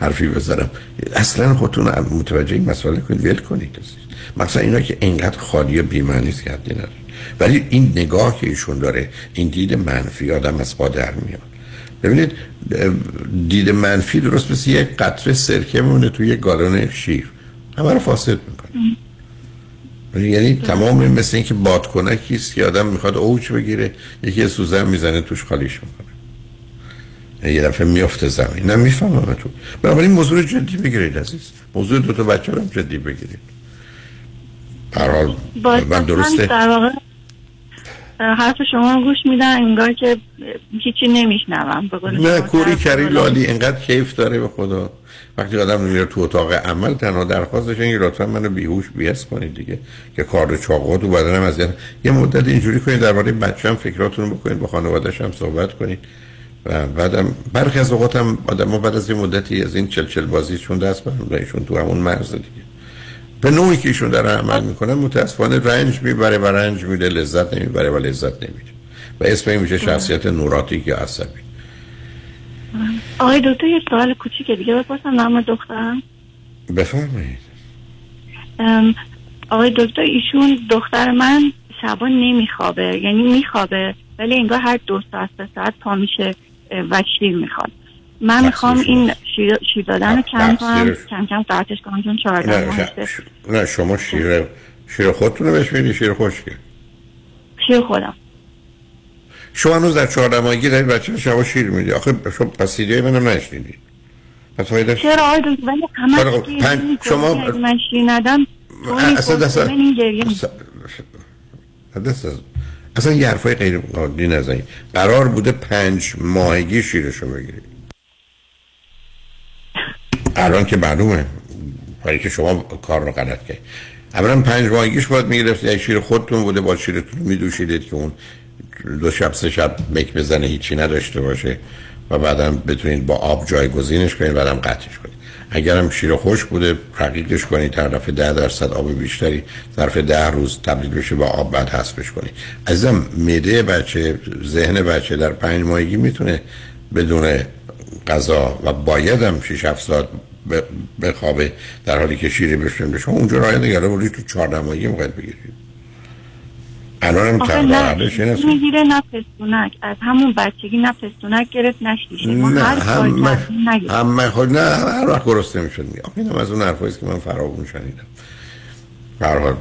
حرفی بزنم. اصلا خودتون متوجه این مسئله کنید ول کنید. مثلا اینا که انقدر خالی و که حدی نداره. ولی این نگاه که ایشون داره این دید منفی آدم از پا در میاد. ببینید دید منفی درست مثل یک قطره سرکه مونه توی یک گالون شیر. همه رو فاسد می‌کنه. یعنی تمام مثل اینکه بادکنکی است که آدم می‌خواد اوج بگیره یکی سوزن می‌زنه توش خالیش می‌کنه. یه دفعه میفته زمین. نه می‌فهمم تو. بنابراین موضوع جدی بگیرید عزیز. موضوع دو تا بچه رو هم جدی بگیرید. حال من درسته.
در واقع حرف شما گوش میدن انگار که هیچی نمیشنوم.
نه. کوری کری لالی انقدر کیف داره به خدا. وقتی آدم میره تو اتاق عمل تنها درخواستش اینه لطفا منو بیهوش بیس کنید دیگه که کار چاقوات و بدنم از یه مدت اینجوری کنید درباره بچه‌م فکراتون رو بکنید با خانواده‌ش هم صحبت کنید. و بعدم برخی از اوقات هم آدم بعد از یه مدتی از این چل چل بازیشون دست برم ایشون تو همون مرز دیگه. به نوعی که ایشون داره عمل می‌کنن متاسفانه رنج می‌بره و رنج میده لذت نمی‌بره و لذت نمیده. و اسم این میشه شخصیت نوراتیک یا عصبی.
آقای دکتر یه سوال کوچیک دیگه. بپرسم نام دخترم؟
بفرمایید.
آقای دکتر ایشون دختر من شبا نمیخوابه. یعنی میخوابه ولی انگار هر دو ساعت سه ساعت پا میشه و شیر می‌خواد. من می‌خوام این شیر, شیر دادن رو کم کنم. کم کم ساعتش کنم چون چهارده
نه, نه شما شیر شیر خودتون رو بهش میدی شیر خشکه.
شیر خودم.
شما هنوز در چهارده ماهگی دارید بچه شما شیر میدی آخه شما پس سیدی منم نشنیدی پس فایده
چرا؟ آقای ولی همه
خب، پنج-. شما-
من شیر ندم
اصلا دست
گریه می‌کنه.
دست از اصلا یه حرفای غیر عادی نزنید. قرار بوده پنج ماهگی شیرشو بگیرید. الان که معلومه. برای که شما کار رو غلط کردید. اولا پنج ماهگیش باید می‌گرفتید. شیر خودتون بوده با شیرتون میدوشیدید که اون دو شب سه شب مک بزنه هیچی نداشته باشه و بعدم بتونید با آب جایگزینش کنید بعدم قطعش کنید. اگرم شیر خوش بوده رقیقش کنید دفعه ده درصد آب بیشتری ظرف ده روز تبدیل بشه با آب بعد حذفش کنید. عزیزم معده بچه ذهن بچه در پنج ماهگی می‌تونه بدون غذا و بایدم 6 7 ساعت بخوابه در حالی که شیر بشه. اونجا راه نگره ولی تو 14 ماهگی می‌خواید بگیرید. الان هم
آخه
تقریبا
نه می‌گیره نه پستونک. از همون بچگی نه پستونک گرفت نه شیشه. ما
نه
هر کار
همه خود نه هر وقت گرسنه می‌شد اینم از اون حرفایی که من فراوون شنیدم. به هر حال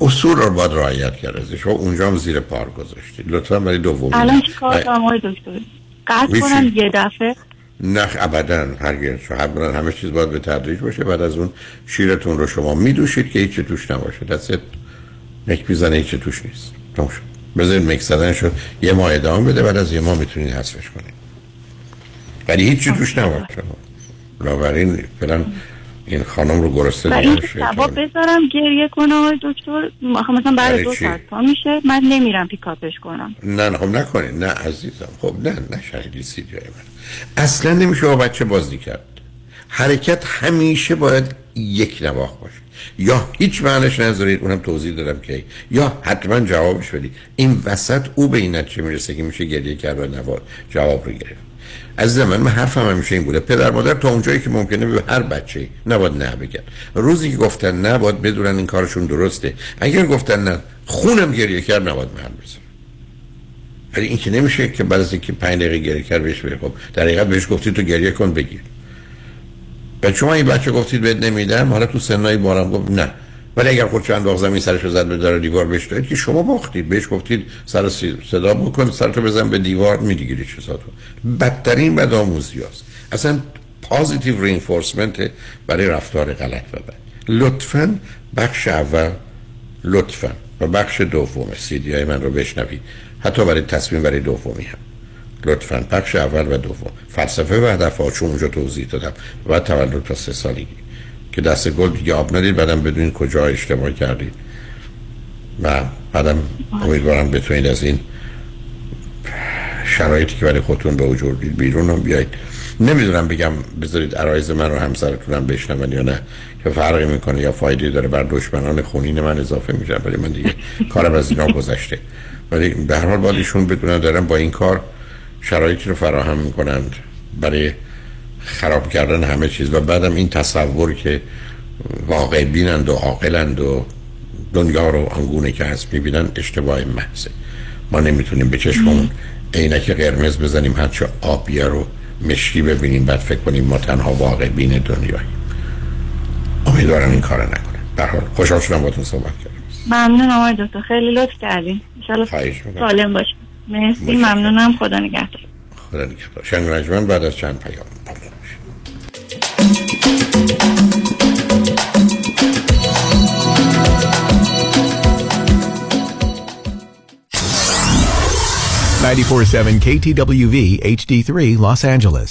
اصول رو باید رعایت کرد. شما اونجا هم زیر پار گذاشتید لطفا برای دومی
الان چی کار کنم آقای دکتر؟ قطع
هیچی.
کنم یه دفعه.
نه ابدا. هرگز. حتما همه چیز باید به تدریج باشه. بعد از اون شیرتون رو شما میدوشید که هیچ توش نباشه. دست یک می‌زنه هیچ توش نیست. تموم شد. بذارید مکس زدن شد یه ماه ادامه بده بعد از یه ماه می‌تونید حذفش کنید ولی هیچ توش نباشه. بنابراین فعلا این خانم رو
این
نباشه
شبا بذارم گریه کنه. آقای دکتر آخه مثلا بعد دو؟ ساعت پا میشه. من نمیرم پیکاپش کنم.
نه نه خب نکنید نه عزیزم. خب نه نه شهیدی سیدی های من. اصلا نمیشه با بچه بازی کرد. حرکت همیشه باید یک نواخ باشه. یا هیچ معنیش نذارید اونم توضیح دادم که یا حتما جوابش بدید. این وسط او به این نتیجه می‌رسه که میشه گریه کرد و نواد جواب رو گرفت. از من من حرفم همیشه این بوده. پدر مادر تا اونجایی که ممکنه به هر بچه نباید نه بگن روزی که گفتن نه باید بدونن این کارشون درسته. اگر گفتن نه خونم گریه کرد نباید محل بزن ولی این که نمیشه که بعد از اینکه 5 دقیقه گریه کرد بهش خب در حقیقت بهش گفتید تو گریه کن بگیر. به شما این بچه گفتید بهت نمیدم؟ حالا تو سنای بارم گفت نه. ولی اگر خود چند انداخت زمین سرش زد به در دیوار بهش که شما باختید. بهش گفتید سر صدا بکن سرتو بزن به دیوار میدیگیری چیزاتو. بدترین بد آموزی هست. اصلا پازیتیو رینفورسمنت برای رفتار غلط و بد. لطفا بخش اول لطفا. و بخش دوم سیدی های من رو بشنوید. حتی برای تصمیم برای دومی هم. لطفا. بخش اول و دوم. فلسفه و هدف چون اونجا توضیح دادم و تولد تا سه سالگی. که دست گل دیگه آب ندید بعدم بدونید کجا اشتباه کردید. و بعدم امیدوارم بتونید از این شرایطی که برای خودتون به وجود دید بیرون هم بیایید. نمی‌دونم بگم بذارید عرایز من رو همسرتونم بشنون یا نه که فرقی می‌کنه یا فایده داره. بر دشمنان خونین من اضافه میشه ولی من دیگه کارم از اینا گذشته. ولی به هر حال باید بدونن دارم با این کار شرایطی رو فراهم می‌کنند برای خراب کردن همه چیز. و بعدم این تصور که واقع بینند و عاقلند و دنیا رو آنگونه که هست می‌بینن اشتباه محضه ما نمی‌تونیم به چشمون عینک قرمز بزنیم هرچه آبیه رو مشکی ببینیم. بعد فکر کنیم ما تنها واقع بین دنیایی امیدوارم این کار نکنه به حال خوشحال شدم باتون صحبت کردم.
ممنون آقای دکتر. خیلی لطف کردین. ان سالم مرسی ممنونم. خدا نگهدار.
خدا نگهدار. شنگ بعد از چند پیام
Ninety-four seven KTWV HD3 Los Angeles.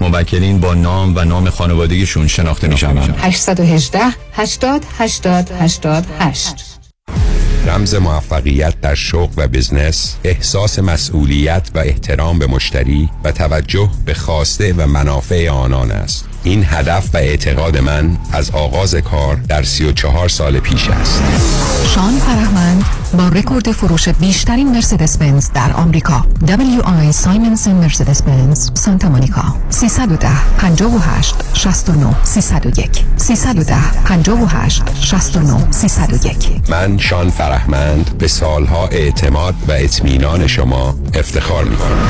موکلین با نام و نام خانوادگیشون شناخته می شوند.
818 80 80 88
رمز موفقیت در شغل و بزنس احساس مسئولیت و احترام به مشتری و توجه به خواسته و منافع آنان است. این هدف و اعتقاد من از آغاز کار در 34 سال پیش است.
شان فرهمند با رکورد فروش بیشترین مرسدس بنز در آمریکا. WI سایمنز مرسدس بنز سانتا مونیکا. 310 58 69 301 310 58 69 301
من شان فرهمند به سالها اعتماد و اطمینان شما افتخار می کنم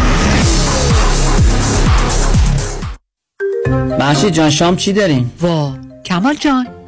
محشی جان شام چی داریم؟
وا کمال جان.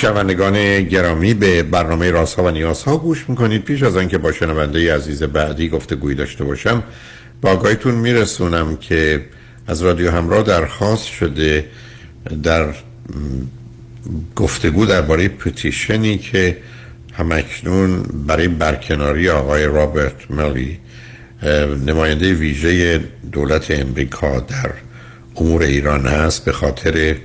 شنوندگان گرامی به برنامه راسا و نیاز ها گوش می‌کنید. پیش از آنکه با شنونده عزیز بعدی گفته گویی داشته باشم با آگاهیتون میرسونم که از رادیو همراه درخواست شده در گفتگو درباره پتیشنی که همکنون برای برکناری آقای رابرت ملی نماینده ویژه دولت امریکا در امور ایران هست به خاطر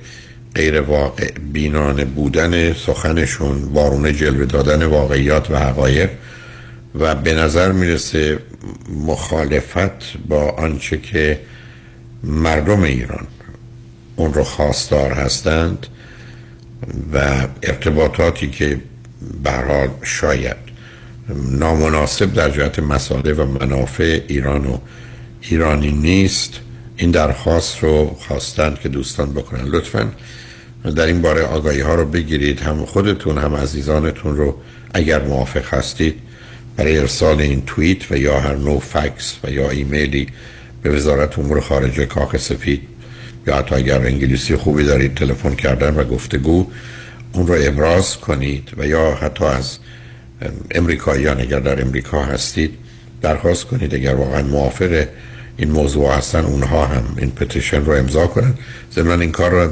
غیر واقع بینانه بودن سخنشون وارونه جلوه دادن واقعیات و حقایق و به نظر می‌رسه مخالفت با آنچه که مردم ایران اون رو خواستار هستند و ارتباطاتی که برحال شاید نامناسب در جهت مساله و منافع ایران و ایرانی نیست این درخواست رو خواستند که دوستان بکنن. لطفا در این باره آگاهی ها رو بگیرید هم خودتون هم عزیزانتون رو اگر موافق هستید برای ارسال این توییت و یا هر نوع فکس و یا ایمیلی به وزارت امور خارجه کاخ سفید یا حتی اگر انگلیسی خوبی دارید تلفن کردن و گفتگو اون رو ابراز کنید و یا حتی از امریکاییان اگر در امریکا هستید درخواست کنید اگر واقعا موافق این موضوع هستن اونها هم این پتیشن رو امضا کنن. ضمن این کار رو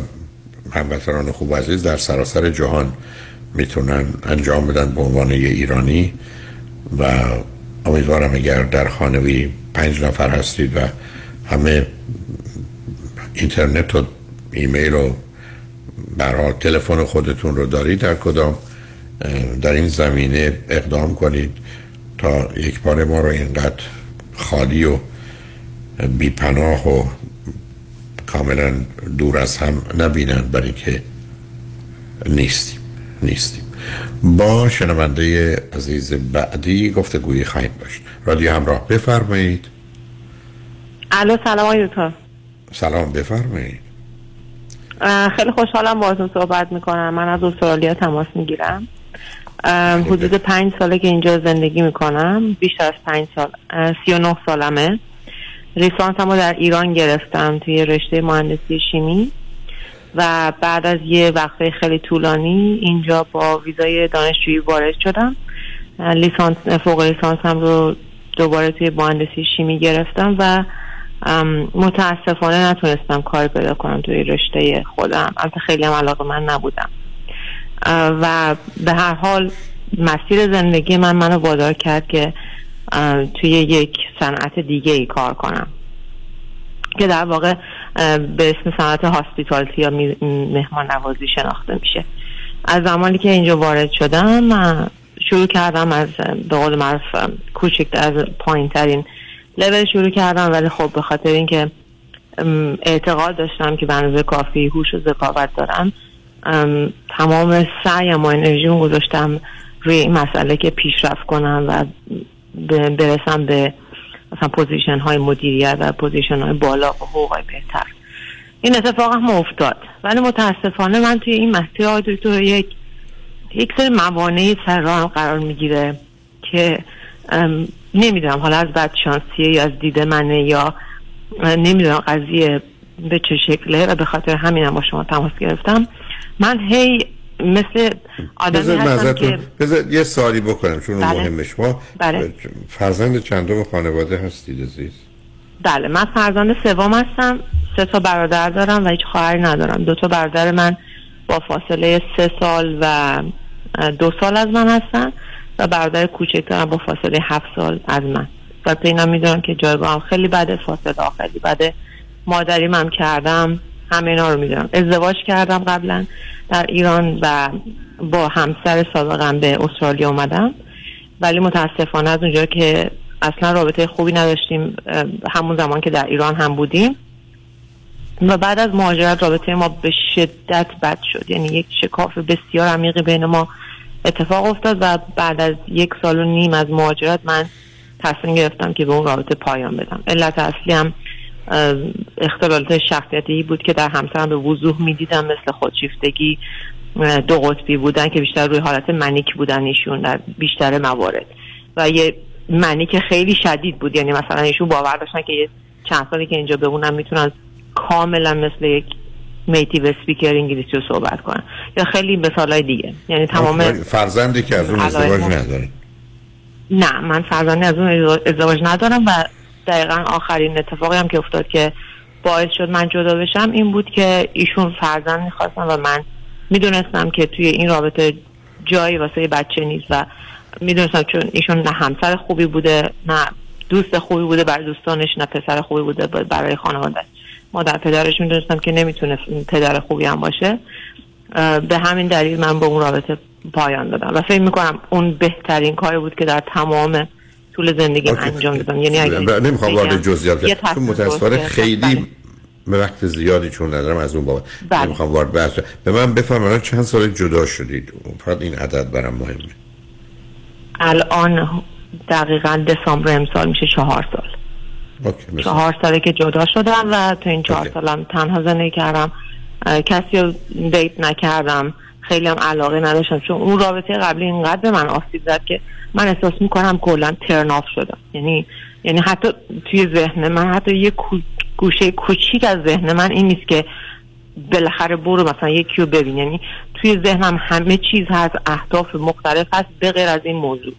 هموطنان خوب عزیز در سراسر جهان می‌تونن انجام بدن به عنوان یه ایرانی و امیدوارم اگر در خانوی پنج نفر هستید و همه اینترنت و ایمیل و برحال تلفن خودتون رو دارید در کدام در این زمینه اقدام کنید تا یک بار ما رو اینقدر خالی و بیپناه و کاملا دور از هم نبینند برای که نیستیم نیستیم. با شنونده عزیز بعدی گفته گویی خواهیم داشت. رادیو همراه بفرمایید.
الو سلام آقای
سلام بفرمایید.
خیلی خوشحالم باهاتون صحبت می‌کنم. من از استرالیا تماس می‌گیرم. حدود پنج ساله که اینجا زندگی می‌کنم. بیشتر از پنج سال سی و نه سالمه. ریسانس رو در ایران گرفتم توی رشته مهندسی شیمی. و بعد از یه وقفه خیلی طولانی اینجا با ویزای دانشجویی وارد شدم. لیسانس فوق لیسانس هم رو دوباره توی مهندسی شیمی گرفتم و متاسفانه نتونستم کار پیدا کنم توی رشته خودم. البته خیلی هم علاقه من نبودم. و به هر حال مسیر زندگی من منو وادار کرد که توی یک صنعت دیگه ای کار کنم. که در واقع به اسم صنعت هاسپیتالتی یا مهمان نوازی شناخته میشه. از زمانی که اینجا وارد شدم شروع کردم از به قول معروف کوچک از پایین ترین لول شروع کردم. ولی خب به خاطر اینکه اعتقاد داشتم که به کافی هوش و ذکاوت دارم تمام سعیم و انرژیم گذاشتم روی این مسئله که پیشرفت کنم و برسم به مثلا position های مدیریت و position های بالا و حقوق بهتر. این اتفاق هم افتاد. ولی متاسفانه من توی این مسیر آقای دکتر یک یک سری موانعی سر قرار می‌گیره که نمی‌دونم حالا از بد شانسیه یا از دید منه یا نمی‌دونم قضیه به چه شکله و به خاطر همین هم با شما تماس گرفتم. من هی مثل آدمی هستم که
بذار یه سوالی بکنم چون
بله.
مهمه شما
بله.
فرزند چندم خانواده هستید عزیز؟
بله من فرزند سوم هستم. سه تا برادر دارم و هیچ خواهری ندارم. دو تا برادر من با فاصله سه سال و دو سال از من هستن و برادر کوچکترم با فاصله هفت سال از من. و اینا می‌دونم که جایگاه هم خیلی بده فاصله خیلی بده. مادریم هم کردم همه اینا رو می‌دونم. ازدواج کردم قبلا در ایران و با همسر سابقم به استرالیا اومدم. ولی متاسفانه از اونجا که اصلا رابطه خوبی نداشتیم همون زمان که در ایران هم بودیم. و بعد از مهاجرت رابطه ما به شدت بد شد. یعنی یک شکاف بسیار عمیقی بین ما اتفاق افتاد و بعد از یک سال و نیم از مهاجرت من تصمیم گرفتم که به اون رابطه پایان بدم. علت اصلی هم اختلالات شخصیتی بود که در همسرم به وضوح می‌دیدم مثل خودشیفتگی دو قطبی بودن که بیشتر روی حالت منیک بودن ایشون در بیشتر موارد. و یه منیک خیلی شدید بود یعنی مثلا ایشون باور داشتن که یه چند سالی که اینجا بمونن می‌تونن کاملا مثل یک میتیو اسپیکر انگلیسی رو صحبت کنن. یا خیلی مثال دیگه. یعنی تمام
فرزندی که از اون ازدواج نداره.
نه من فرزندی از اون ازدواج ندارم و دقیقا آخرین اتفاقی هم که افتاد که باعث شد من جدا بشم این بود که ایشون فرزند می‌خواستن و من می‌دونستم که توی این رابطه جایی واسه بچه نیست و می‌دونستم چون ایشون نه همسر خوبی بوده نه دوست خوبی بوده برای دوستانش نه پسر خوبی بوده برای خانواده مادر پدرش می‌دونستم که نمی‌تونه پدر خوبی هم باشه. به همین دلیل من به اون رابطه پایان دادم و فکر می‌کنم اون بهترین کاری بود که در تمام طول زندگی انجام دادم یعنی اگه
ب- نمی‌خوام وارد جزئیات بشم. چون متاسفانه. خیلی به وقت زیادی چون ندارم از اون بابت.
بله.
نمی‌خوام وارد بحث بشم. به من بفرمایید چند سال جدا شدید؟ فقط این عدد برام مهمه.
الان دقیقا دسامبر امسال میشه چهار سال.
okay
چهار ساله که جدا شدم و تو این چهار سالم تنها زندگی کردم. کسی رو date نکردم. خیلی هم علاقه نداشتم. چون اون رابطه قبلی اینقدر به من آسیب زد که من احساس می‌کنم کلا turn off شدم. یعنی یعنی حتی توی ذهن من حتی یه گوشه کوچیک از ذهن من این نیست که بالاخره برو مثلا یکی رو ببین. یعنی توی ذهنم همه چیز هست اهداف مختلف هست به غیر از این موضوع.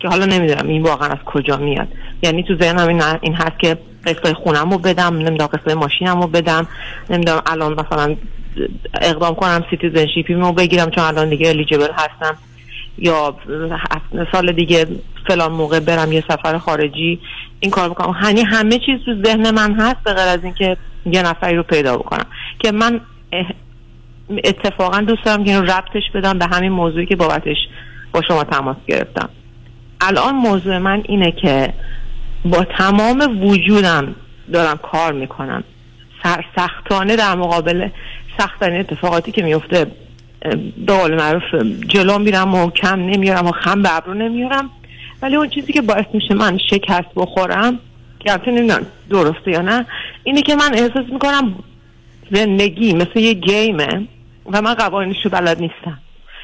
که حالا نمی‌دونم این واقعا از کجا میاد. یعنی تو ذهنم این, این هست که قسطای خونم رو بدم نمی‌دونم قسطای ماشینم رو بدم نمی‌دونم الان مثلا اقدام کنم citizenship ی رو بگیرم چون الان دیگه eligible هستم. یا سال دیگه فلان موقع برم یه سفر خارجی این کار بکنم یعنی همه چیز تو ذهن من هست به غیر از اینکه یه نفری رو پیدا بکنم. که من اتفاقا دوست دارم که ربطش بدم به همین موضوعی که بابتش با شما تماس گرفتم. الان موضوع من اینه که با تمام وجودم دارم کار می‌کنم. سرسختانه در مقابل سختترین اتفاقاتی که میفته به قول معروف جلو میرم و کم نمیارم و خم به ابرو نمیارم ولی اون چیزی که باعث میشه من شکست بخورم که البته نمی‌دونم درسته یا نه اینه که من احساس می‌کنم زندگی مثل یه گیمه و من قوانینش رو بلد نیستم.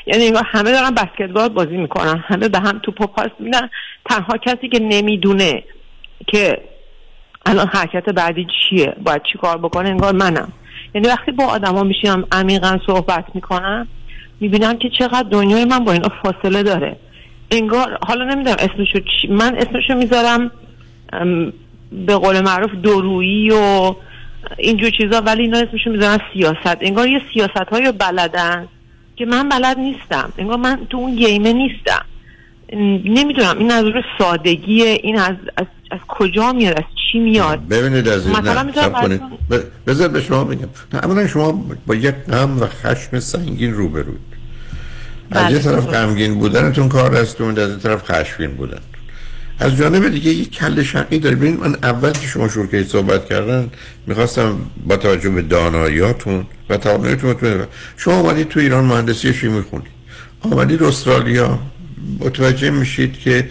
یعنی همه دارن بسکتبال بازی می‌کنن همه به هم توپ و پاس میدن. تنها کسی که نمی‌دونه که الان حرکت بعدی چیه باید چی کار بکنه انگار منم. یعنی وقتی با آدما میشینم عمیقا صحبت می‌کنم می‌بینم که چقدر دنیای من با اینا فاصله داره. انگار حالا نمی‌دونم اسمشو چی من اسمشو می‌ذارم به قول معروف دورویی و اینجور چیزا ولی اینا اسمشو می‌ذارن سیاست. انگار یه سیاست های بلدن که من بلد نیستم. انگار من تو اون گیمه نیستم. نمی‌دونم این از روی سادگی این از, از, از کجا میاد؟ از چی میاد؟
ببینید عزیز
مثلا
بذار به شما بگم. نه اولا شما با یک غم و خشم سنگین روبروید. از
بله.
یه طرف غمگین بودنتون کار دستتون از یه طرف خشمگین بودن. از جانب دیگه یک کل شقی دارید. ببینید من اول که شما شروع کردید صحبت کردن می‌خواستم با توجه به داناییاتون و تواناییتون شما آمدید تو ایران مهندسی شیمی خوندید. آمدید استرالیا. متوجه میشید که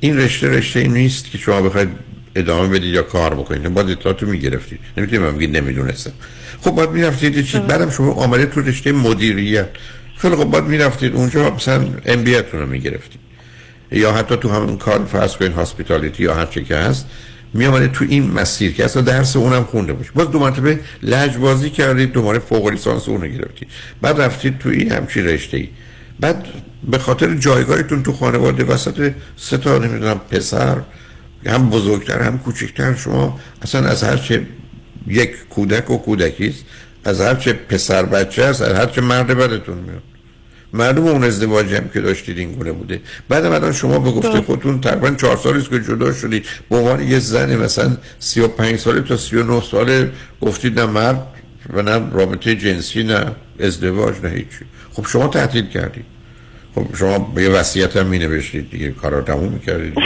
این رشته رشته این نیست که شما بخواید ادامه بدید یا کار بکنید. باید اطلاعاتو می‌گرفتید. نمی‌تونید من بگید نمی‌دونستم. خب باید می‌رفتید یه چیز بعدم شما آمده تو رشته مدیریت. خیلی خب باید می‌رفتید اونجا مثلا ام بی رو می‌گرفتید. یا حتی تو همون کار فرض کنید هاسپیتالیتی یا هر چی که هست می تو این مسیر که اصلا درس اونم خونده باشه. باز دو مرتبه لجبازی کردید دوباره فوق لیسانس اون گرفتید. بعد رفتید تو این همچین رشته ای بعد به خاطر جایگاهتون تو خانواده وسط سه تا نمی‌دونم پسر هم بزرگتر هم کوچکتر شما اصلا از هر چه یک کودک و کودکی است از هر چه پسر بچه است از هر چه مرد بدتون میاد. معلوم اون ازدواجی هم که داشتید این گونه بوده. بعد الان شما به گفته خودتون تقریبا چهار سالی که جدا شدید. به عنوان یه زن مثلا 35 ساله تا 39 ساله گفتید نه مرد و نه رابطه جنسی نه ازدواج نه هیچی. خب شما تعطیل کردید خب شما به یه وصیت هم می نوشتید دیگه کارا تموم می‌کردید.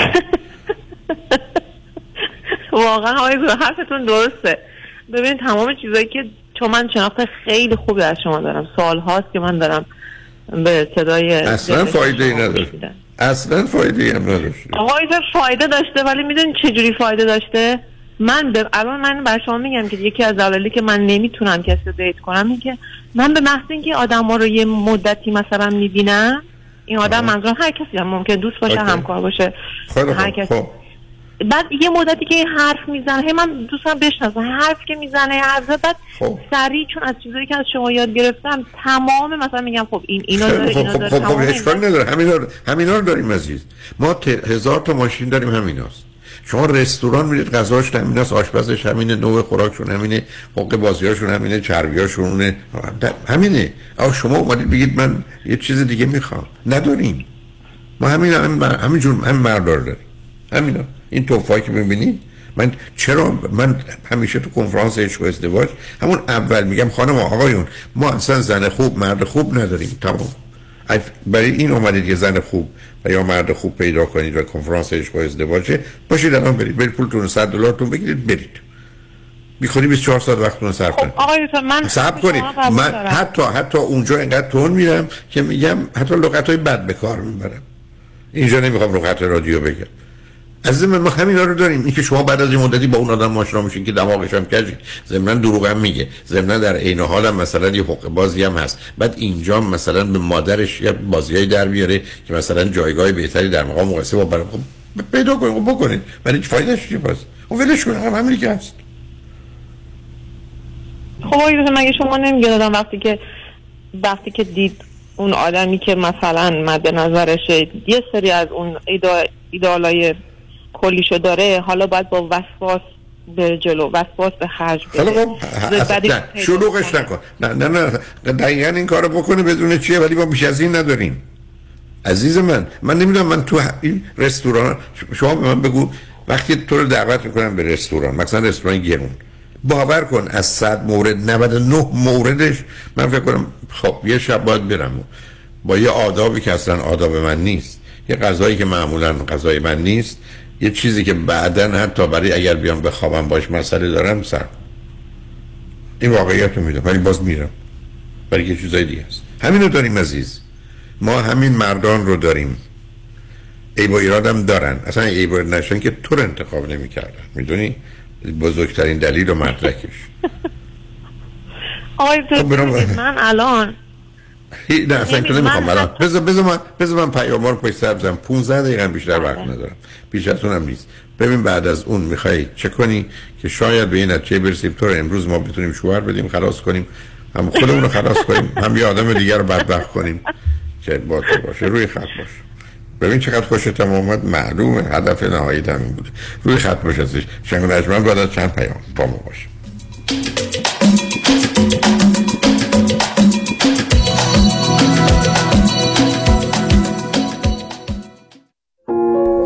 واقعا آقای حرفتون درسته. ببین تمام چیزایی که چون من شناخت خیلی خوبی از شما دارم. سال هاست که من دارم به صدای
اصلا فایده ای نداشت. اصلا فایده ای هم نداشت.
آقای فایده داشته ولی می‌دونی چجوری فایده داشته؟ من به الان من بر شما میگم که یکی از دلایلی که من نمی‌تونم کسی رو دیت کنم این که من به محض اینکه آدم ها رو یه مدتی مثلا می‌بینم این آدم منظورم هر کسی هم ممکن دوست باشه همکار باشه هر کسی. خب. بعد یه مدتی که حرف می‌زنه هی من دوستم بشناسم حرف که می‌زنه حرف بعد خب. سریع چون از چیزایی که از شما یاد گرفتم تمام مثلا میگم خب این اینا داره
خب
اینا
خب
داره
خب خب اشکال نداره همینا همینا رو داریم عزیز. ما. هزار تا ماشین داریم همیناست. شما رستوران میرید غذاش همیناست آشپزش همینه نوع خوراکشون همینه حق بازیاشون همینه چربیاشون همینه. آخه شما اومدید بگید من یه چیز دیگه می‌خوام. نداریم. ما همین هم همینجور هم مردار داریم. همینا این توفایی که می‌بینید من چرا من همیشه تو کنفرانس عشق ازدواج همون اول میگم خانم آقایون ما اصلا زن خوب مرد خوب نداریم. تمام. برای این اومدید یه زن خوب و یا مرد خوب پیدا کنید و کنفرانس عشق و ازدواجه باشید الان برید. برید پولتون 100 دلارتون بگیرید برید. بیخودی 24 ساعت وقتتون رو صرف کنید.
آقای من
صبر کنید. من حتی حتی اونجا اینقدر تون میرم که میگم حتی لغت های بد به کار می‌برم. اینجا نمی‌خوام لغت رادیو بگم. از من ما همینا رو داریم. این که شما بعد از این مدتی با اون آدم آشنا میشین که دماغش هم کجی. ضمن دروغ هم میگه. ضمن در عین حال هم مثلا یه حقوق بازی هم هست. بعد اینجا مثلا به مادرش یه بازیای در بیاره که مثلا جایگاه بهتری در مقام مقایسه با برام خب پیدا کنید خب بکنید. ولی هیچ فایدهش چیه پس؟ اون ولش کنید. هم همین که هست.
خب آقای مگه شما نمیگه دادم وقتی که وقتی که دید اون آدمی که مثلا مد نظرشه یه سری از اون ایدالای کلیشو داره حالا باید با وسواس به جلو وسواس به خرج
بده. شلوغش نکن. نه نه نه دقیقا این کارو بکنه بدون چیه؟ ولی ما بیش از این نداریم. عزیز من من نمی‌دونم من تو این رستوران شما به من بگو وقتی تو رو دعوت می‌کنم به رستوران مثلا رستوران گرون. باور کن از صد مورد 99 موردش من فکر کنم خب یه شب باید برم. با یه آدابی که اصلا آداب من نیست. یه غذایی که معمولا غذای من نیست. یه چیزی که بعدا حتی برای اگر بیام بخوابم باش مسئله دارم سر. این واقعیت رو می‌دونم ولی باز میرم. برای یه چیزای دیگه است. همین رو داریم عزیز. ما همین مردان رو داریم. ای با ایرادم دارن. اصلا ای با نشن که تو رو انتخاب نمی کردن می‌دونی؟ بزرگترین دلیل و مدرکش.
آقای خب من الان
نه اصلا که نمی‌خوام الان بذار بذار من بذار من پیام رو پشت سر بزنم. 15 دقیقه بیشتر وقت ندارم. بیش از اونم نیست. ببین بعد از اون می‌خوای چه کنی؟ که شاید به این نتیجه برسیم. تو امروز ما بتونیم شوهر بدیم خلاص کنیم. هم خودمون رو خلاص کنیم هم یه آدم دیگر رو بدبخت کنیم. که با تو باشه. روی خط باش. ببین چقدر خوشتم اومد. معلومه. هدف نهایی همین بود. روی خط باش ازش شنگ بعد از چند پیام. با ما باشه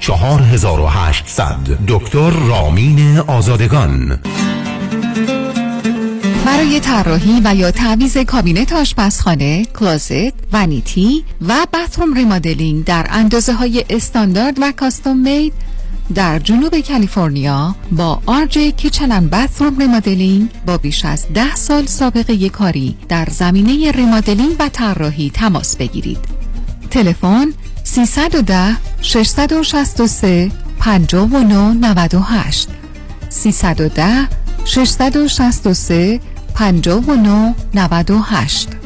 4800 دکتر رامین آزادگان
برای طراحی و یا تعویض کابینت آشپزخانه، کلازت، ونیتی و باتروم ریمادلینگ در اندازه های استاندارد و کاستوم مید در جنوب کالیفرنیا با آرج Kitchen Bathroom Remodeling با بیش از ده سال سابقه کاری در زمینه remodeling و طراحی تماس بگیرید. تلفن 310 663 5998 310 663 5998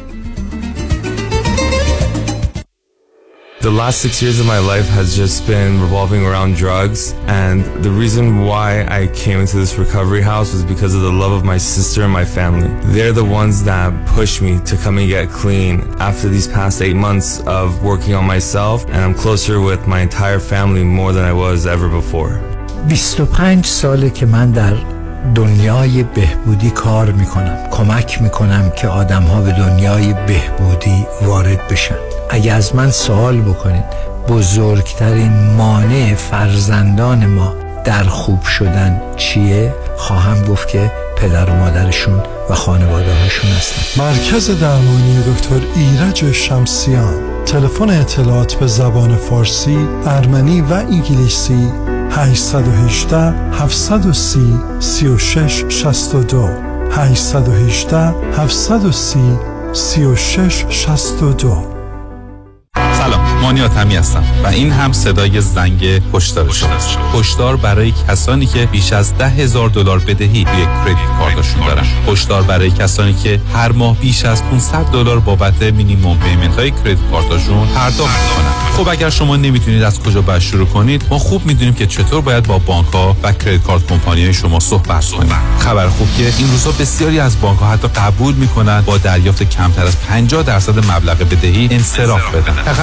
The last six years of my life has just been revolving around drugs, and the reason why I came into this recovery house was because of the love of my sister and my family. They're the ones that pushed me to come and get clean after these past eight months of working on myself, and I'm closer with my entire family more than I was ever before.
25 ساله که من در دنیای بهبودی کار میکنم کمک میکنم که آدم ها به دنیای بهبودی وارد بشن اگه از من سوال بکنید بزرگترین مانع فرزندان ما در خوب شدن چیه؟ خواهم گفت که پدر و مادرشون و خانواده هاشون هستن.
مرکز درمانی دکتر ایرج شمسیان. تلفن اطلاعات به زبان فارسی، ارمنی و انگلیسی 818 730 36 62 818 730 36 62
سلام مانیات همی هستم و این هم صدای زنگ هشدار شماست هشدار برای کسانی که بیش از ده هزار دلار بدهی روی کردیت کارتشون دارن. هشدار برای کسانی که هر ماه بیش از 500 دلار بابت مینیمم پیمنت های کردیت کارتشون پرداخت کنن خب اگر شما نمی‌تونید از کجا باید شروع کنید ما خوب می‌دونیم که چطور باید با بانک ها و کردیت کارت کمپانی های شما صحبت کنید خبر خوب که این روزها بسیاری از بانک ها حتی قبول می‌کنند با دریافت کمتر از 50 درصد مبلغ بدهی انصراف بدن.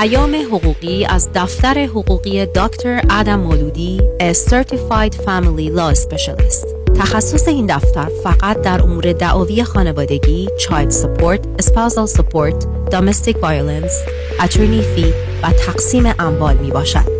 پیام حقوقی از دفتر حقوقی دکتر ادم مولودی A Certified Family Law Specialist تخصص این دفتر فقط در امور دعاوی خانوادگی، child support, spousal support, domestic violence, attorney fee و تقسیم اموال می باشد.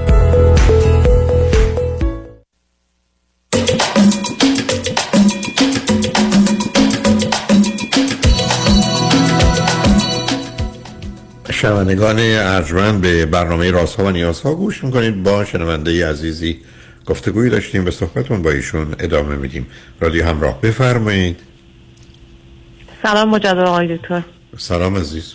شنوندگان ارجمند به برنامه راست ها و نیاز ها گوش می‌کنید. با شنونده عزیزی گفتگوی داشتیم به صحبتون با ایشون ادامه میدیم. رادیو همراه بفرمایید.
سلام مجدد آقای دکتر.
سلام عزیز.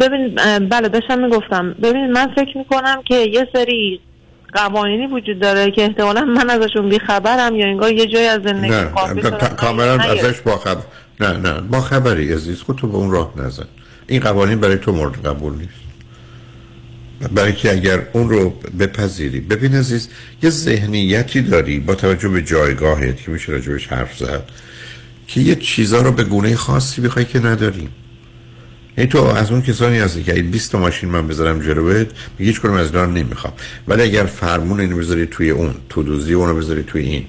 ببین بله داشتم می‌گفتم. ببینید من فکر می‌کنم که یه سری قوانینی وجود داره که احتمالا من ازشون بیخبرم یا انگار یه جای از زندگی
کاملا. ازش با خبر نه نه با خبری عزیز خودتو به اون راه نزن. این قوانین برای تو مورد قبول نیست. برای که اگر اون رو بپذیری. ببین عزیز یه ذهنیتی داری با توجه به جایگاهت که میشه راجبش حرف زد که یه چیزا رو به گونه خاصی بخوای که نداریم یعنی تو از اون کسانی هستی که اگه 20 تا ماشین من بذارم جلوت میگه هیچ کدوم از رو نمی‌خوام. ولی اگر فرمون اینو بذاری توی اون تو دوزی اونو بذاری توی این.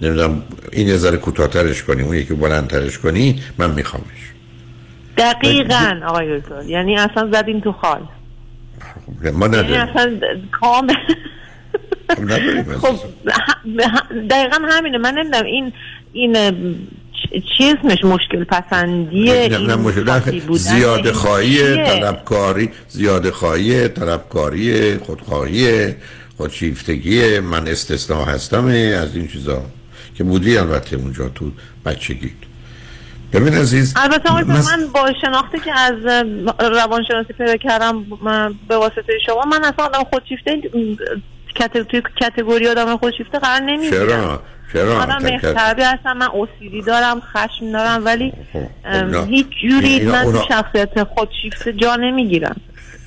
نمی‌دونم این یه ذره کوتاه‌ترش کنی اون یکی بلندترش کنی من میخوامش.
دقیقا آقای دکتر. یعنی اصلا زدیم تو خال.
ما
یعنی
نداریم.
اصلا کامل
خب
خب دقیقا همینه. من نمی‌دونم این این اه، چ- چی اسمش مشکل پسندیه
نه نه مشکل
خاطی بودن،
زیاده خواهی؟ طلبکاری زیاده خواهی طلبکاری خودخواهی خودشیفتگی من استثناء هستم از این چیزا. که بودی البته اونجا تو بچگی. ببین عزیز
البته آقای
من-
من با شناختی که از روانشناسی پیدا کردم به واسطه شما من اصلا آدم خودشیفته توی کتگوری آدم خودشیفته قرار نمی‌گیرم.
چرا؟ چرا؟
آدم مهربی هستم من اوسیدی دارم خشم دارم ولی ام،
اینا-
هیچ جوری من تو شخصیت خودشیفته جا نمی‌گیرم.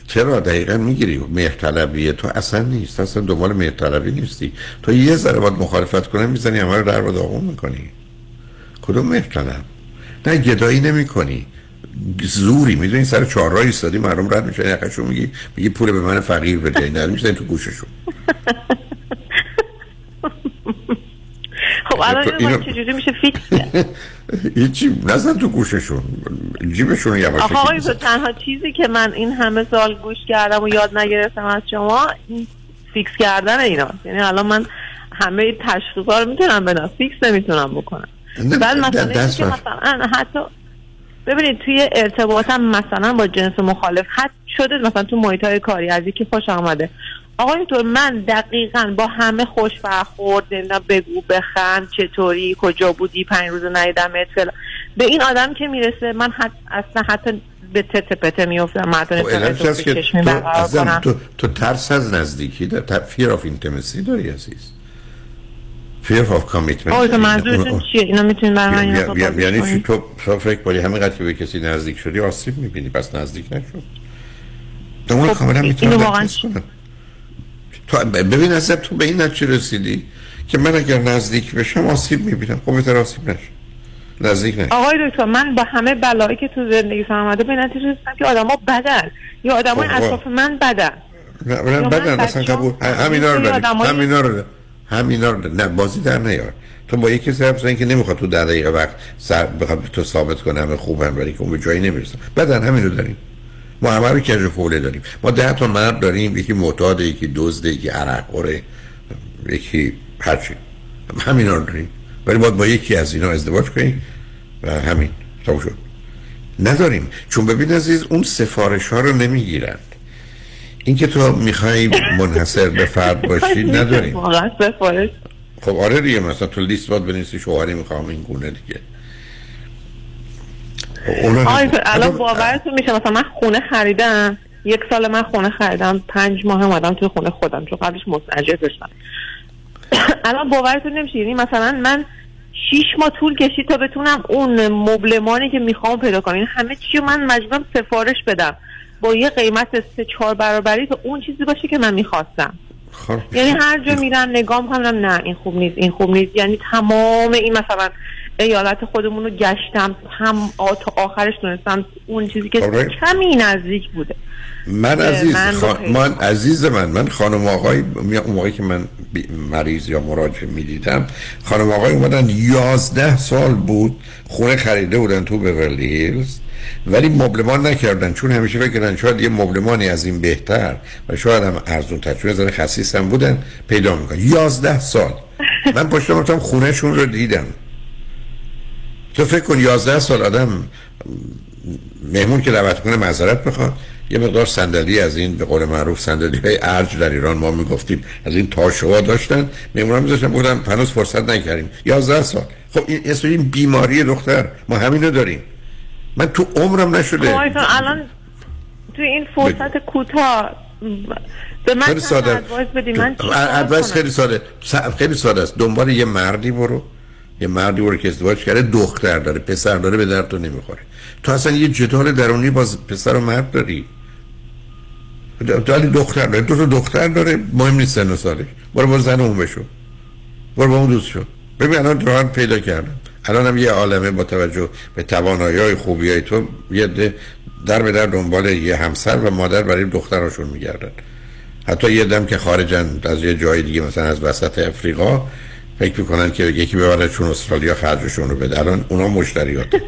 چرا دقیقا می‌گیری؟ مهرطلبیه تو اصلا نیست اصلا دنبال مهرطلبی نیستی. تو یه ذره باید مخالفت کنه می‌زنی همه رو در و داغون می‌کنی. کدوم مهرطلب نه گدایی نمی کنی زوری می‌دونی سر چهار راه ایستادی مردم رد میشه یقشون میگی میگی پول به من فقیر بده نه می‌زنی تو گوششون.
خب الان اینو چجوری میشه فیکس
هیچی نزن تو گوششون جیبشون یواش
آخه آقای تنها چیزی که من این همه سال گوش کردم و یاد نگرفتم از شما این fix کردن اینا یعنی الان من همه تشخیصا رو می‌تونم بدم fix نمی‌تونم بکنم بعد مثلا
بر.
مثلا حتی ببینید توی ارتباطم مثلا با جنس مخالف حتی شده مثلا تو محیط های کاری از یکی خوشم اومده آقا یهو من دقیقا با همه خوش برخورد نمی‌دونم بگو بخند چطوری کجا بودی پنج روز ندیدمت فلان. به این آدم که می‌رسه من حتی اصلا حتی به تته پته میفتم مردم
خب تو, تو, تو ترس از نزدیکی داری fear of intimacy داری عزیز. Fear of commitment.
آقای منظورتون چیه؟ اینا می‌تونین برای
یعنی؟ تو فکر کنی همین که به کسی نزدیک شدی آسیب می‌بینی پس نزدیک نشو. تو اون
خب،
کاملا می‌تونم تو ببین از تو به این نتیجه رسیدی که من اگر نزدیک بشم آسیب می‌بینم. خب بهتر آسیب نشم نزدیک نشم
آقای دکتر من با همه بلایی که تو زندگی سر اومده به نتیجه رسیدم که آدما بدن. یا آدمای
خب،
اطراف من بدن.
نه
من
بدن اصلا قبول. همینا رو داریم همینا رو همینا رو نه بازی در نیار. تو با یکی حرف بزنی که نمی‌خواد تو در دقیقه وقت سر بخواد تو ثابت کنه همه خوبن ولی که اون به جایی نمی‌رسه. بدن همین رو داریم. ما همه رو کج فوله داریم. ما ده تا مرد داریم یکی معتاده یکی دزده یکی عرق خوره یکی هرچی. همینا رو داریم. ولی باید با یکی از اینا ازدواج کنیم و همین. تموم شد. نداریم. چون ببین عزیز اون سفارش ها رو نمی‌گیرند. اینکه تو می‌خوای منحصر به فرد باشی نداریم. خب آره دیگه مثلا تو لیست باید بنویسی شوهری می‌خوام این گونه دیگه خب اونا
آقای
نمی-
دکتر، الان باورتون میشه مثلا من خونه خریدم. یک سال من خونه خریدم پنج ماه اومدم توی خونه خودم چون قبلش مستاجر داشتم. الان باورتون نمیشه یعنی مثلا من شیش ماه طول کشید تا بتونم اون مبلمانی که می‌خوام پیدا کنم. این همه چی رو من مجبورم سفارش بدم. با یه قیمت سه چهار برابری تا اون چیزی باشه که من می‌خواستم.
خب.
یعنی هر جا میرن نگاه می‌کنم نه این خوب نیست این خوب نیست. یعنی تمام این مثلا ایالت خودمون رو گشتم هم تا آخرش دونستم اون چیزی که
آره.
کمی نزدیک بوده.
من عزیز
من
خان... من عزیز من من خانم آقای اون موقعی که من بی- مریض یا مراجع می‌دیدم خانم آقای اومدن یازده سال بود خونه خریده بودن تو بورلی هیلز ولی مبلمان نکردن چون همیشه فکر کردن شاید یه مبلمانی از این بهتر و شاید هم ارزون تر چون خسیس هم بودن پیدا می‌کنن. یازده سال. من پشت گفتم خونهشون رو دیدم. تو فکر کن یازده سال آدم مهمون که دعوت کنه معذرت بخواد یه مقدار صندلی از این به قول معروف صندلی های ارج در ایران ما می‌گفتیم. از این تاشوها داشتن. مهمون هم میذاشتن بودن هنوز فرصت نکردیم. 11 سال. خب این اسم این بیماری دختر ما همینو داریم. من تو عمرم نشده.
خب الان توی این فرصت کوتاه. به من
خیلی ساده.
ادوایس بدی؟ من
ادوایس؟ خیلی ساده. خیلی ساده است. دنبال یه مردی برو. یه مردی برو که ازدواج کرده دختر داره پسر داره به درد تو نمی‌خوره. تو اصلا یه جدال درونی باز پسر و مرد داری. ولی دختر داره دو تا دختر داره مهم نیست سن و سالش برو با زن اون بشو. برو با اون دوست شو. ببین الان راحت پیدا کردم الان هم یه عالمه با توجه به توانایی های خوبی های تو یه در به در دنبال یه همسر و مادر برای دختراشون میگردن. حتی یه دم که خارجن از یه جای دیگه مثلا از وسط افریقا فکر می‌کنن که یکی ببره چون استرالیا خرجشون رو بده. الان اونا مشتریات.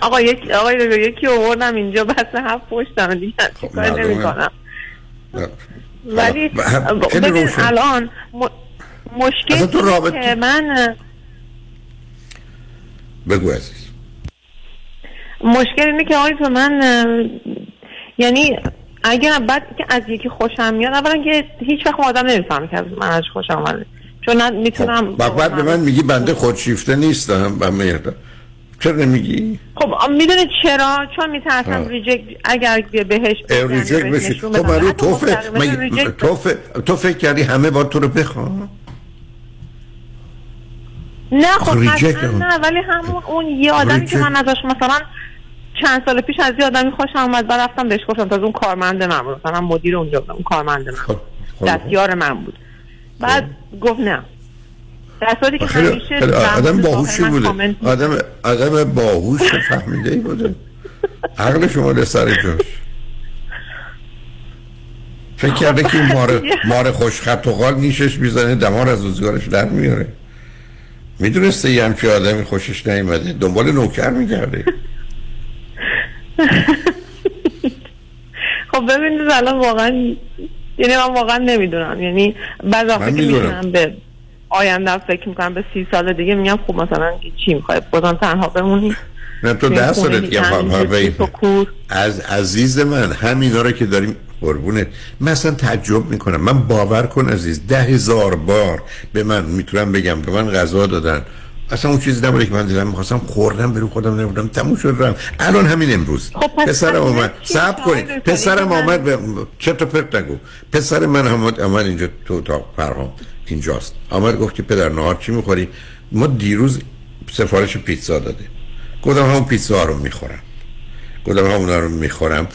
آقا یک دکتر یکی آوردم اینجا بس هفت پشتم دیگه چیکار
معلومه.
نمی کنم ولی
ب- هم- خیلی
ببین
روشن.
الان م... مشکل
تو رابطه-
که من
بگو عزیز.
مشکل اینه که آقای تو من یعنی اگر بعد که از یکی خوشم میاد اولا که هیچ وقت آدم نمی‌فهمه که از من ازش خوشم اومده. چون می‌تونم
بعد بعد به من میگی بنده خودشیفته نیستم و میردم چرا نمیگی؟
خب می‌دونه چرا چون میترسم. ریجکت اگر بهش
ریجکت بشی خب
بدم.
برای
حتی
تو فکر تو تو کردی همه با تو رو بخوام
نه خب. نه ولی همون اون یه آدمی که. من ازش مثلا چند سال پیش از یه آدمی خوشم اومد بعد رفتم بهش گفتم تازه اون کارمند من بود مثلا مدیر اونجا بودم اون کارمند من بود.
خب.
دستیار من بود بعد گفت نه. در صورتی که
خیلی
همیشه
آدم باهوشی بوده. آدم آدم باهوش فهمیده ای بوده. عقل شما در سر جاش. فکر کرده که این مار مار خوش خط و قال نیشش می‌زنه دمار از روزگارش در میاره. می‌دونسته یه همچی آدمی خوشش نیومده؟ دنبال نوکر میگرده.
خب ببینید الان واقعا یعنی من واقعا نمی‌دونم. یعنی بعض وقتا که
می‌دونم.
به آینده فکر می‌کنم به سی سال دیگه میگم خب مثلا چی می‌خوای؟ بازم تنها بمونی.
نه تو ده سالت
دیگه.
از عزیز من همینا رو که داریم قربونت. من اصلا تعجب می‌کنم. من باور کن عزیز ده هزار بار به من می‌تونم بگم به من غذا دادن. اصلا اون چیزی نبوده که من دلم می‌خواستم خوردم برو خودم نبودم تموم شد رم الان همین امروز.
خب پس
پسرم آمد
شاهد
کنید. پسرم آمد به چرت و پرت نگو. پسر من آمد آمد اینجا تو اتاق فرهام. اینجاست. آمد گفت که پدر نهار چی می‌خوری؟ ما دیروز سفارش پیتزا داده. گفتم همون پیتزا رو می‌خورم. گفتم همون رو می‌خورم.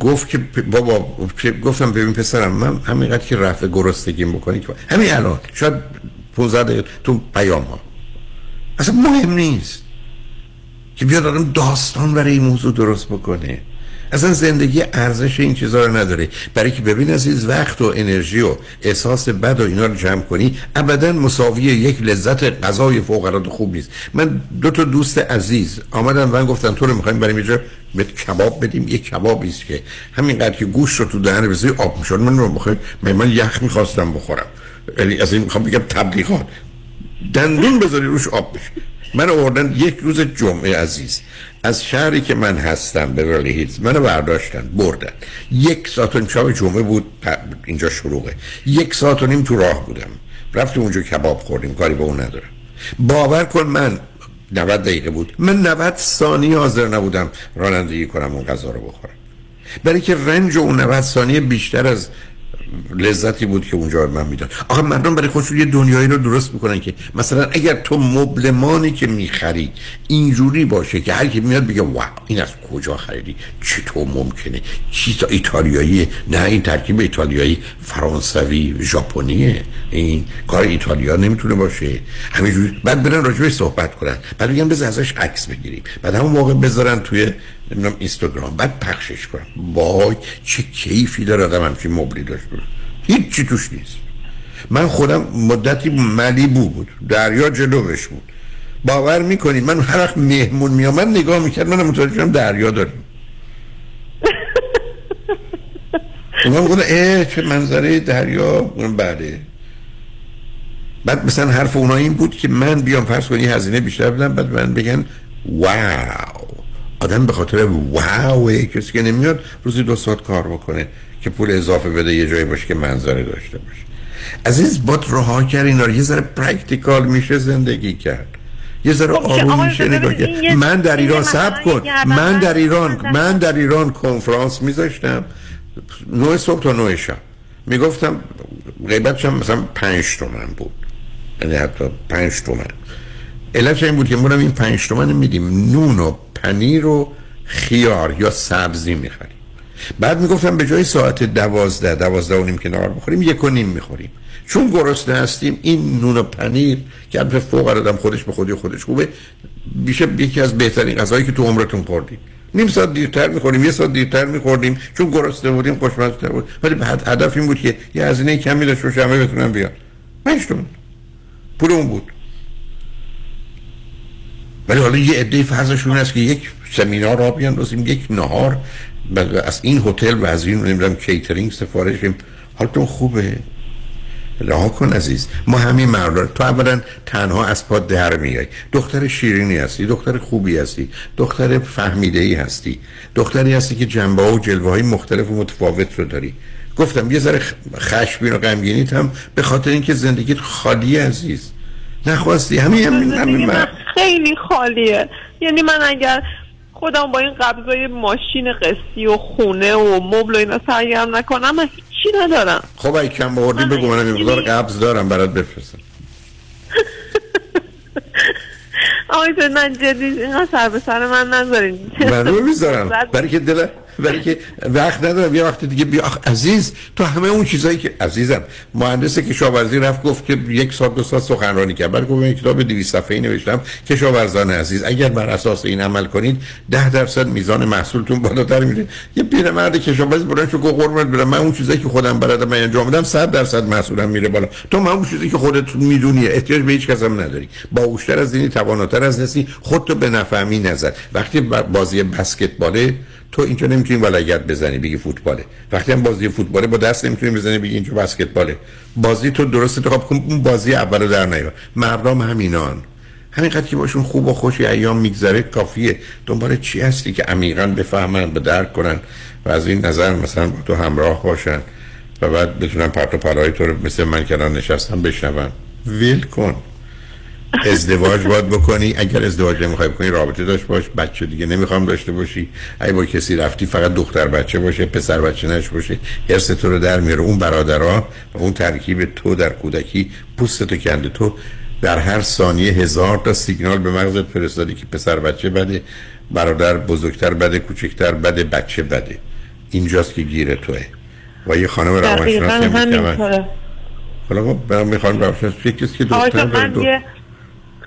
گفت که بابا چه- گفتم ببین پسرم من همینقدر که رفع گرسنگیم بکنی که همین الان. شاید 15 دقیقه تو پیام ها. اصلا مهم نیست که بیاد آدم داستان برای این موضوع درست بکنه. اصلا زندگی ارزش این چیزها رو نداره. برای که ببین عزیز وقت و انرژی و احساس بد و اینا رو جمع کنی ابدا مساوی یک لذت غذای فوق العاده خوب نیست. من دو تا دوست عزیز آمدن من گفتن تو رو می‌خوایم بریم اینجا به کباب بدیم. یک کبابی است که همینقدر که گوش رو تو دهن بذاری آب می‌شد. من رو من یخ می‌خواستم بخورم. یعنی از این می‌خوام بگم تبلیغات. دندون بذاری روش آب بشه. من آوردن یک روز جمعه عزیز. از شهری که من هستم به ولی هیلز منو برداشتن بردن. یک ساعت و نیم جمعه بود اینجا شروعه. یک ساعت و نیم تو راه بودم. رفتیم اونجا کباب خوردیم کاری به اون ندارم. باور کن من 90 دقیقه بود. من 90 ثانیه حاضر نبودم رانندگی کنم اون غذا رو بخورم. برای که رنج اون 90 ثانیه بیشتر از لذتی بود که اونجا به من می‌داد. آخه مردم برای خودشون یه دنیایی رو درست می‌کنن که مثلا اگر تو مبلمانی که می‌خری اینجوری باشه که هر کی میاد بگه واو این از کجا خریدی؟ چطور ممکنه؟ چی تا ایتالیایی؟ نه این ترکیب ایتالیایی فرانسوی ژاپنیه. این کار ایتالیا نمی‌تونه باشه. همینجوری بعد برن راجبش صحبت کنن. بعد بگن بذار ازش عکس بگیریم. بعد همون موقع بذارن توی نمی‌دونم اینستاگرام بعد پخشش کنن وای چه کیفی داره آدم همچین مبلی داشت. هیچ چی توش نیست. من خودم مدتی ملیبو بود. دریا جلوش بود. باور می‌کنید من هر وقت مهمون میامد نگاه می‌کرد من متوجه شدم دریا داریم اونا میگن اه چه منظره دریا. بله. بعد مثلا حرف اونا این بود که من بیام فرض کنی هزینه بیشتر بدم بعد من بگن واو. آدم به خاطر واو کسی که نمیاد روزی دو ساعت کار بکنه که پول اضافه بده یه جایی باشه که منظره داشته باشه. عزیز بات رها کرد اینا رو یه ذره practical میشه زندگی کرد. یه ذره
خب
آروم میشه نگاه کرد. من در ایران
صبر
کن. من در ایران من در ایران کنفرانس میذاشتم. نه صبح تا نه شب. می‌گفتم قیمتش هم مثلا پنج تومن بود. یعنی حتی پنج تومن. علتش این بود که ما این پنج تومن میدیم. نون و پنیر و خیار یا سبزی می‌خریم. بعد می‌گفتم به جای ساعت دوازده دوازده و نیم که نهار بخوریم یک و نیم می‌خوریم. چون گرسنه هستیم این نون و پنیر که البته فوق العاده خودش به خودی خودش خوبه میشه یکی از بهترین غذایی که تو عمرتون خوردید. نیم ساعت دیرتر می‌خوریم یه ساعت دیرتر میخوردیم چون گرسنه بودیم خوشمزه بود ولی بعد هدف این بود که یه هزینه کمی داشته باشه همه بتونن بیان. پنج تومن. پول اون بود. ولی حالا یه عده فرضشون هست که یک سمینار را بیاندازیم یک نهار. از این هتل و از این نمی‌دونم کیترینگ سفارشیم. حالتون خوبه؟ رها کن عزیز. ما همین مرد تو اولا تنها از پا در میای. دختر شیرینی هستی دختر خوبی هستی دختر فهمیده ای هستی دختری هستی که جنبه و جلوه های مختلف و متفاوت رو داری. گفتم یه ذره خشبین و غمگینیت هم به خاطر اینکه زندگیت خالی عزیز. نخواستی؟ همین همین, همین من.
خیلی خالیه. یعنی من اگر خودم با این قبضای ماشین قصی و خونه و مبل و اینا سرگرم نکنم من هیچی ندارم.
خب اگه کم بردی بگو منم این قبض دارم برات بفرستم.
آقای من جدی اینقدر سر به سر من نذارین.
من می‌ذارم. برای که دل برای که وقت ندارم. یه وقت دیگه بیا. عزیز تو همه اون چیزایی که عزیزم مهندس کشاورزی رفت گفت که یک سال دو سال سخنرانی کرد. بعد گفت کتاب 200 صفحه‌ای نوشتم. کشاورزان عزیز اگر بر اساس این عمل کنید 10 درصد میزان محصولتون بالاتر میره. یه پیرمرد کشاورز برای شو قربونت برم من اون چیزایی که خودم بلدم انجام میدم 100 درصد محصولم میره بالا. تو من اون چیزی که خودت می‌دونی احتیاج به هیچ کس هم نداری. با اوشتر از اینی تواناتر از نسی خودتو به نفهمی نظر. وقتی بازی بسکتباله تو اینجا نمی‌تونی ولگت بزنی بگی فوتباله. وقتی هم بازی فوتباله با دست نمی‌تونی بزنی بگی اینجا بسکتباله. بازی تو درست انتخاب کن اون بازی اولو در نیار. مردم همینان. همینقدر که باشون خوب و خوشی ایام میگذره کافیه. دنبال چی هستی که عمیقا بفهمن به درک کنن و از این نظر مثلا با تو همراه باشن و بعد بتونن پرت و پلای تو رو مثل من کنار نشستم بشنون. ویل کن. ازدواج باید بکنی. اگر ازدواج نمی‌خوای بکنی رابطه داشت باش بچه دیگه نمی‌خوام داشته باشی. اگه با کسی رفتی فقط دختر بچه باشه پسر بچه نش باشه. هرس تو رو در میاره. اون برادرها و اون ترکیب تو در کودکی پوست تو کنده. تو در هر ثانیه هزار تا سیگنال به مغزت فرستادی که پسر بچه بده برادر بزرگتر بده کوچکتر بده بچه بده. اینجاست که گیره توه. و یه خانم روانشناس حالا ما می‌خوام روانشناس کسی که دختر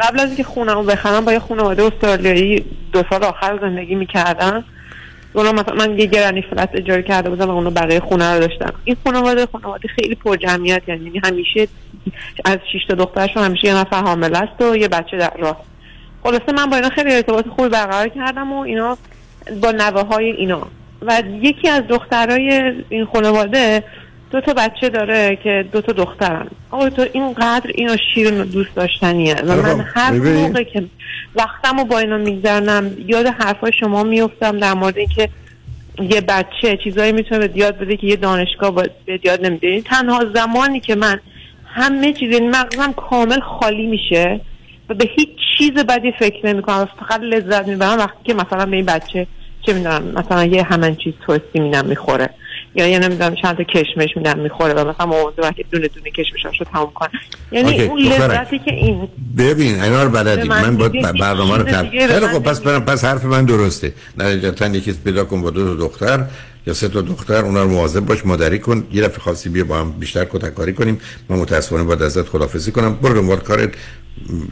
قبل از اینکه خونه رو بخرم با یه خانواده استرالیایی دو سال آخر زندگی می‌کردم. اونا مثلا من یه گرانی فلت اجاره کرده بودم و اونو بقیه خونه رو داشتم این خانواده خانواده خیلی پر جمعیت یعنی همیشه از شش تا دخترشون همیشه یه نفر حامل است و یه بچه در راه. خلاصه من با اینا خیلی ارتباط خوبی برقرار کردم و اینا با نوه های اینا. و یکی از دخترای این خانواده دو تا بچه داره که دو تا دخترن. آقا تو اینقدر اینو شیرین دوست داشتنیه و من هر موقع که وقتم رو با اینا میگذرنم یاد حرفای شما میفتم در مورد اینکه یه بچه چیزایی می‌تونه به یاد بده که یه دانشگاه به یاد نمیده. این تنها زمانی که من همه چیز این مغزم کامل خالی میشه و به هیچ چیز بدی فکر نمی کنم فقط لذت می‌برم وقتی که مثلا به این بچه چه می‌دونم مثلا یه همن چیز توستی میدم می‌خوره. یا یه نمی‌دونم چند تا کشمش میدن می‌خوره و مثلا مواظب که دونه دونه کشمشاشو تموم کنه یعنی اون لذتی که این
ببین اینا رو بلدی من باید برنامه رو تر خیلی خب پس برم پس حرف من درسته. نتیجتا یکی پیدا کن با دو تا دختر. یا سه تا دختر اونا رو مواظب باش مادری کن. یه دفعه خاصی بیا با هم بیشتر کتککاری کنیم. من متاسفانه باید ازت خدافظی کنم. برو دنبال کارت.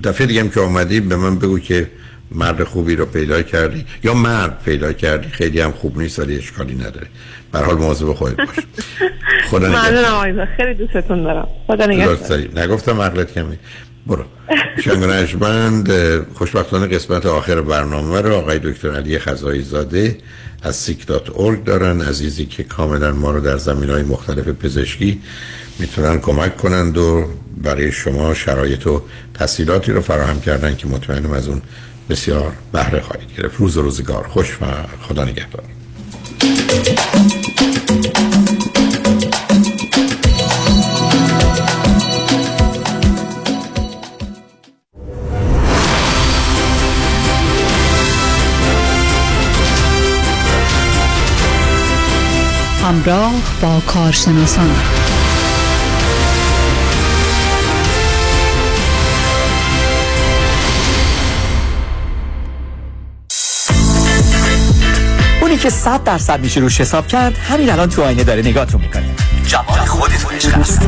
دفعه دیگه هم که آمدی به من بگو که مرد خوبی رو پیدا کردی. یا مرد پیدا کردی. خیلی هم خوب نیست ولی اشکالی نداره. به حال مواظب خودت باش.
خدا نگهدار. خیلی دوستتون دارم. خدا نگهدار.
نگفتم عقلت کمی. برو. شنگ خوشبختانه قسمت آخر برنامه رو آقای دکتر علی خزایی زاده از سیک.org ارگ دارن. عزیزی که کاملا ما رو در زمین های مختلف پزشکی می‌تونن کمک کنند و برای شما شرایط و تحصیلاتی رو فراهم کردن که مطمئنم از اون بسیار بهره خواهید گرفت. روز و روزگار. خوش و خدا نگهدار.
همراه با کارشناسان.
که صد درصد میشه روش حساب کرد همین الان تو آینه داره نگاهتون می‌کنه. جمال خودتون عشق هست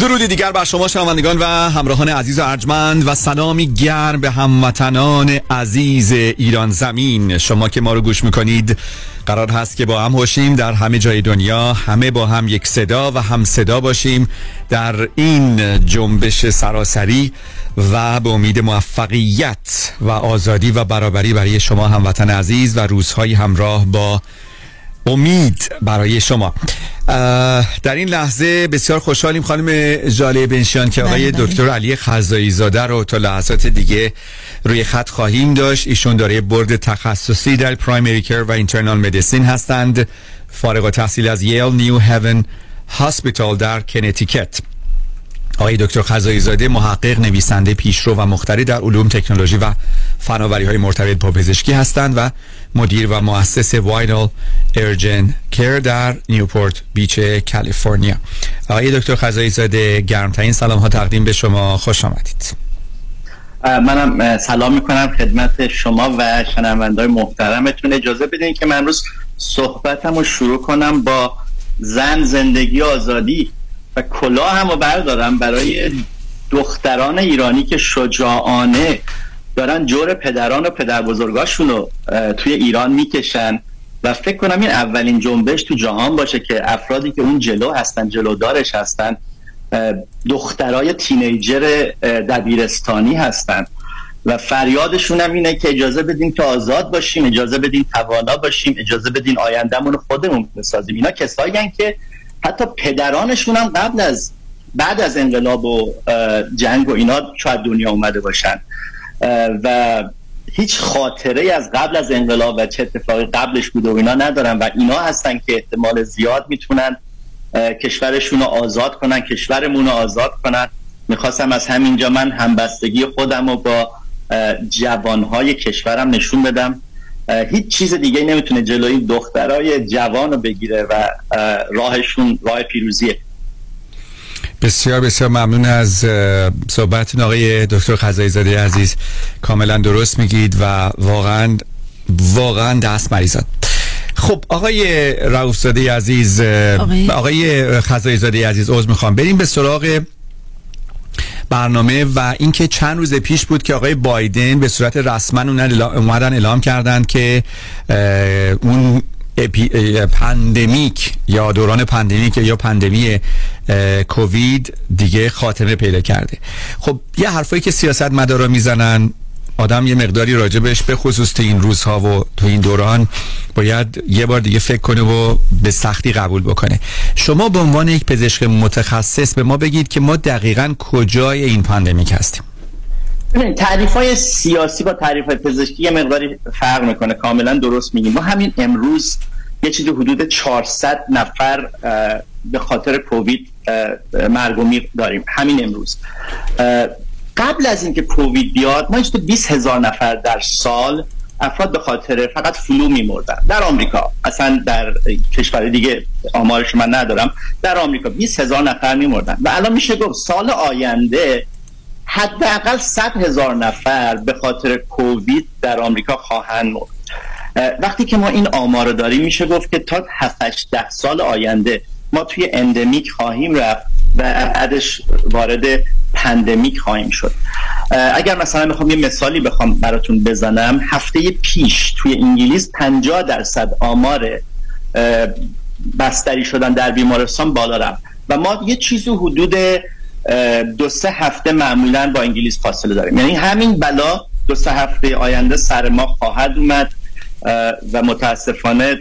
درودی دیگر بر شما شنوندگان و همراهان عزیز و ارجمند و سلامی گرم به هموطنان عزیز ایران زمین. شما که ما رو گوش می‌کنید قرار هست که با هم باشیم در همه جای دنیا همه با هم یک صدا و هم صدا باشیم در این جنبش سراسری و به امید موفقیت و آزادی و برابری برای شما هموطن عزیز و روزهای همراه با امید برای شما. در این لحظه بسیار خوشحالیم خانم جاله بنشیان که آقای دکتر علی خزایی زاده رو تا لحظات دیگه روی خط خواهیم داشت. ایشون داره بورد تخصصی در primary care و internal medicine هستند. فارغ التحصیل از Yale New Haven Hospital در کنتیکت آقای دکتر خزایی زاده محقق نویسنده پیشرو و مخترع در علوم تکنولوژی و فناوری های مرتبط با پزشکی هستند و مدیر و مؤسس Vital Urgent Care در Newport Beach کالیفرنیا. آقای دکتر خزایی زاده گرمترین سلام ها تقدیم به شما. خوش آمدید.
منم سلام می‌کنم خدمت شما و شنوندای محترمتون. اجازه بدین که من امروز صحبتم رو شروع کنم با زن زندگی آزادی. و کلاه هم رو بردارم برای دختران ایرانی که شجاعانه دارن جور پدران و پدر بزرگاشون رو توی ایران می‌کشن. و فکر کنم این اولین جنبش تو جهان باشه که افرادی که اون جلو هستن جلودارش هستن دخترای تینیجر دبیرستانی هستن. و فریادشون هم اینه که اجازه بدین که آزاد باشیم اجازه بدین توانا باشیم اجازه بدین آیندهمون خودمون بسازیم. اینا کسایی که حتی پدرانشون هم قبل از بعد از انقلاب و جنگ و اینا شاید دنیا اومده باشن. و هیچ خاطره از قبل از انقلاب و چه اتفاقی قبلش بوده و اینا ندارن و اینا هستن که احتمال زیاد می‌تونن کشورشون رو آزاد کنن کشورمون رو آزاد کنن. می‌خواستم از همینجا من همبستگی خودم رو با جوانهای کشورم نشون بدم. هیچ چیز دیگه نمی‌تونه جلوی دخترای جوان رو بگیره و راهشون راه پیروزیه.
بسیار بسیار ممنون از صحبت آقای دکتر خزایی زاده عزیز کاملا درست میگید و واقعا واقعا دست مریضات خب آقای رؤوف زاده عزیز آقای, آقای خزایی زاده عزیز عذر می‌خوام. بریم به سراغ برنامه و اینکه چند روز پیش بود که آقای بایدن به صورت رسما اومدن اعلام کردند که اون pandemic یا دوران pandemic یا پندمی کووید دیگه خاتمه پیدا کرده. خب یه حرفایی که سیاست مدارا می‌زنن آدم یه مقداری راجبش به خصوص تو این روزها و تو این دوران باید یه بار دیگه فکر کنه و به سختی قبول بکنه. شما به عنوان یک پزشک متخصص به ما بگید که ما دقیقا کجای این پندمیک هستیم.
تعریف های سیاسی با تعریف های پزشکی یه مقداری فرق می‌کنه کاملا درست میگیم. ما همین امروز یه چیزی حدود 400 نفر به خاطر کووید مرگ و داریم. همین امروز. قبل از اینکه کووید بیاد ما 20 هزار نفر در سال افراد به خاطر فقط flu میمردن. در آمریکا اصلا در کشور دیگه آمارش من ندارم در آمریکا 20 هزار نفر میمردن. و الان میشه گفت سال آینده حداقل 100 هزار نفر به خاطر کووید در آمریکا خواهند مرد. وقتی که ما این آمار رو داریم میشه گفت که تا 7 ده سال آینده ما توی endemic خواهیم رفت و بعدش وارد پندمیک خواهیم شد. اگر مثلا می‌خوام یه مثالی بخوام براتون بزنم هفته پیش توی انگلیس 50 درصد آمار بستری شدن در بیمارستان بالا رفت. و ما یه چیزی حدود دو سه هفته معمولا با انگلیس فاصله داریم. یعنی همین بلا دو سه هفته آینده سر ما خواهد اومد. و متاسفانه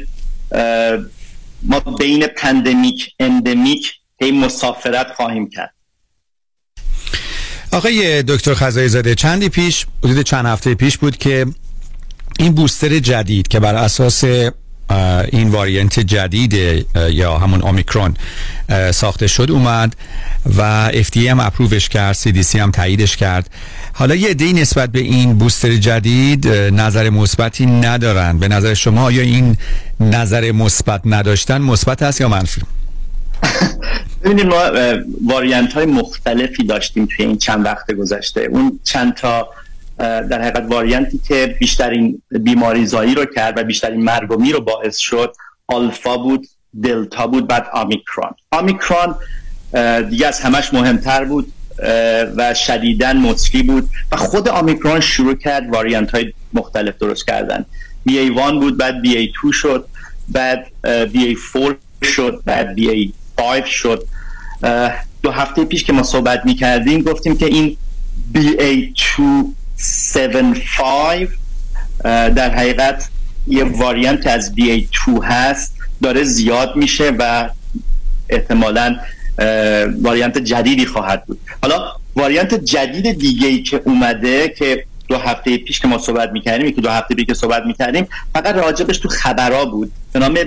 ما بین pandemic endemic هی مسافرت خواهیم کرد.
آقای دکتر خزای زاده چندی پیش حدود چند هفته پیش بود که این booster جدید که بر اساس این variant جدید یا همون اومیکرون ساخته شد اومد و FDA هم approve ش کرد CDC هم تاییدش کرد. حالا یه عده‌ای نسبت به این booster جدید نظر مثبتی ندارن. به نظر شما آیا این نظر مثبت نداشتن مثبت است یا منفی؟
ببینید ما واریانت های مختلفی داشتیم توی این چند وقت گذشته. اون چند تا در حقیقت واریانتی که بیشترین بیماری زایی رو کرد و بیشترین مرگ و میر رو باعث شد آلفا بود دلتا بود بعد آمیکرون آمیکرون دیگه از همش مهمتر بود و شدیدن مصری بود و خود آمیکرون شروع کرد واریانت های مختلف درست کردن. BA1 بود بعد BA2 شد بعد اه، BA4 شد بعد BA5 شد. دو هفته پیش که ما صحبت می کردیم گفتیم که این BA275 اه، در حقیقت یه واریانت از BA2 هست. داره زیاد میشه و احتمالا واریانت جدیدی خواهد بود. حالا واریانت جدید دیگه ای که اومده که دو هفته پیش که ما صحبت می‌کردیم که دو هفته پیش که صحبت می‌کردیم فقط راجبش تو خبرها بود. به نام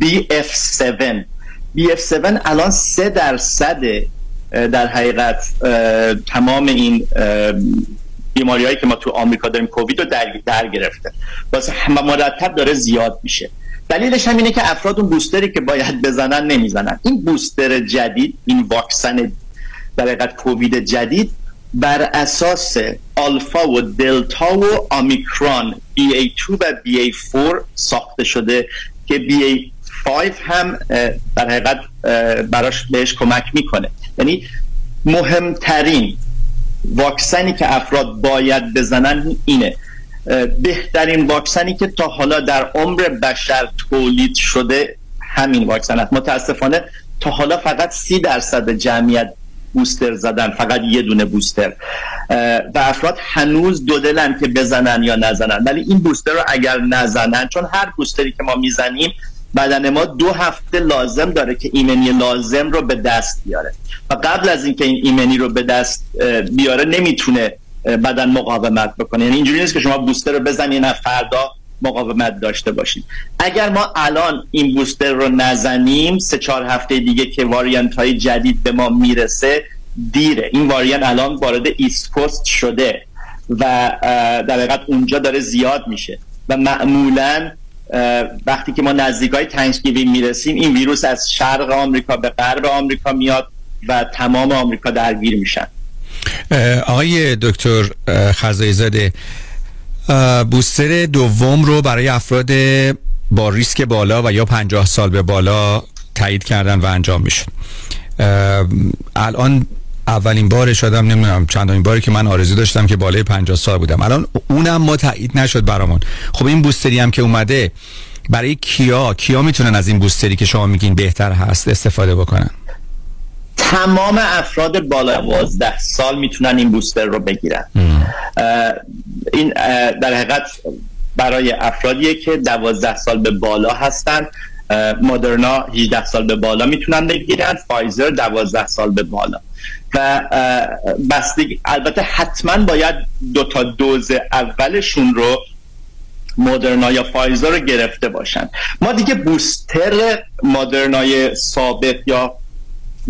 BF7 BF7 الان سه درصد اه، در حقیقت تمام این بیماری هایی که ما تو آمریکا داریم کووید رو در, در گرفته. واسه مرتب داره زیاد میشه. دلیلش هم اینه که افراد اون بوستری که باید بزنن نمی‌زنن. این بوستر جدید این واکسن در حقیقت کووید جدید بر اساس آلفا و دلتا و آمیکرون BA2 و BA4 ساخته شده که BA5 هم در حقیقت براش بهش کمک می‌کنه. یعنی مهمترین واکسنی که افراد باید بزنن اینه. بهترین واکسنی که تا حالا در عمر بشر تولید شده همین واکسن است. متاسفانه تا حالا فقط سی درصد جمعیت بوستر زدن فقط یه دونه بوستر. و افراد هنوز دو دلن که بزنن یا نزنن. ولی این بوستر رو اگر نزنن چون هر بوستری که ما می‌زنیم بدن ما دو هفته لازم داره که ایمنی لازم رو به دست بیاره. و قبل از اینکه این ایمنی رو به دست بیاره نمی‌تونه بدن مقاومت بکنه. یعنی اینجوری نیست که شما بوستر رو بزنین و فردا مقاومت داشته باشید اگر ما الان این بوستر رو نزنیم سه چهار هفته دیگه که واریانت های جدید به ما می‌رسه دیره. این variant الان وارد East Coast شده و در حقیقت اونجا داره زیاد میشه. و معمولا وقتی که ما نزدیک های Thanksgiving می‌رسیم این ویروس از شرق آمریکا به غرب آمریکا میاد و تمام آمریکا درگیر میشن.
آقای دکتر خزایی booster دوم رو برای افراد با ریسک بالا و یا 50 سال به بالا تایید کردن و انجام می‌شد اه، الان اولین بار شدم نمی‌دونم چندمین باری که من آرزو داشتم که بالای 50 سال بودم. الان اونم ما تایید نشد برامون. خب این بوستری هم که اومده برای کیا؟ کیا می‌تونن از این بوستری که شما میگین بهتر هست استفاده بکنن؟
تمام افراد بالا 12 سال می‌تونن این بوستر رو بگیرن. اه، این اه، در حقیقت برای افرادیه که 12 سال به بالا هستن. مدرنا 18 سال به بالا می‌تونن بگیرن. فایزر 12 سال به بالا. و بستگی البته حتما باید دو تا دوز اولشون رو مدرنا یا فایزر رو گرفته باشن. ما دیگه booster مدرنای سابق یا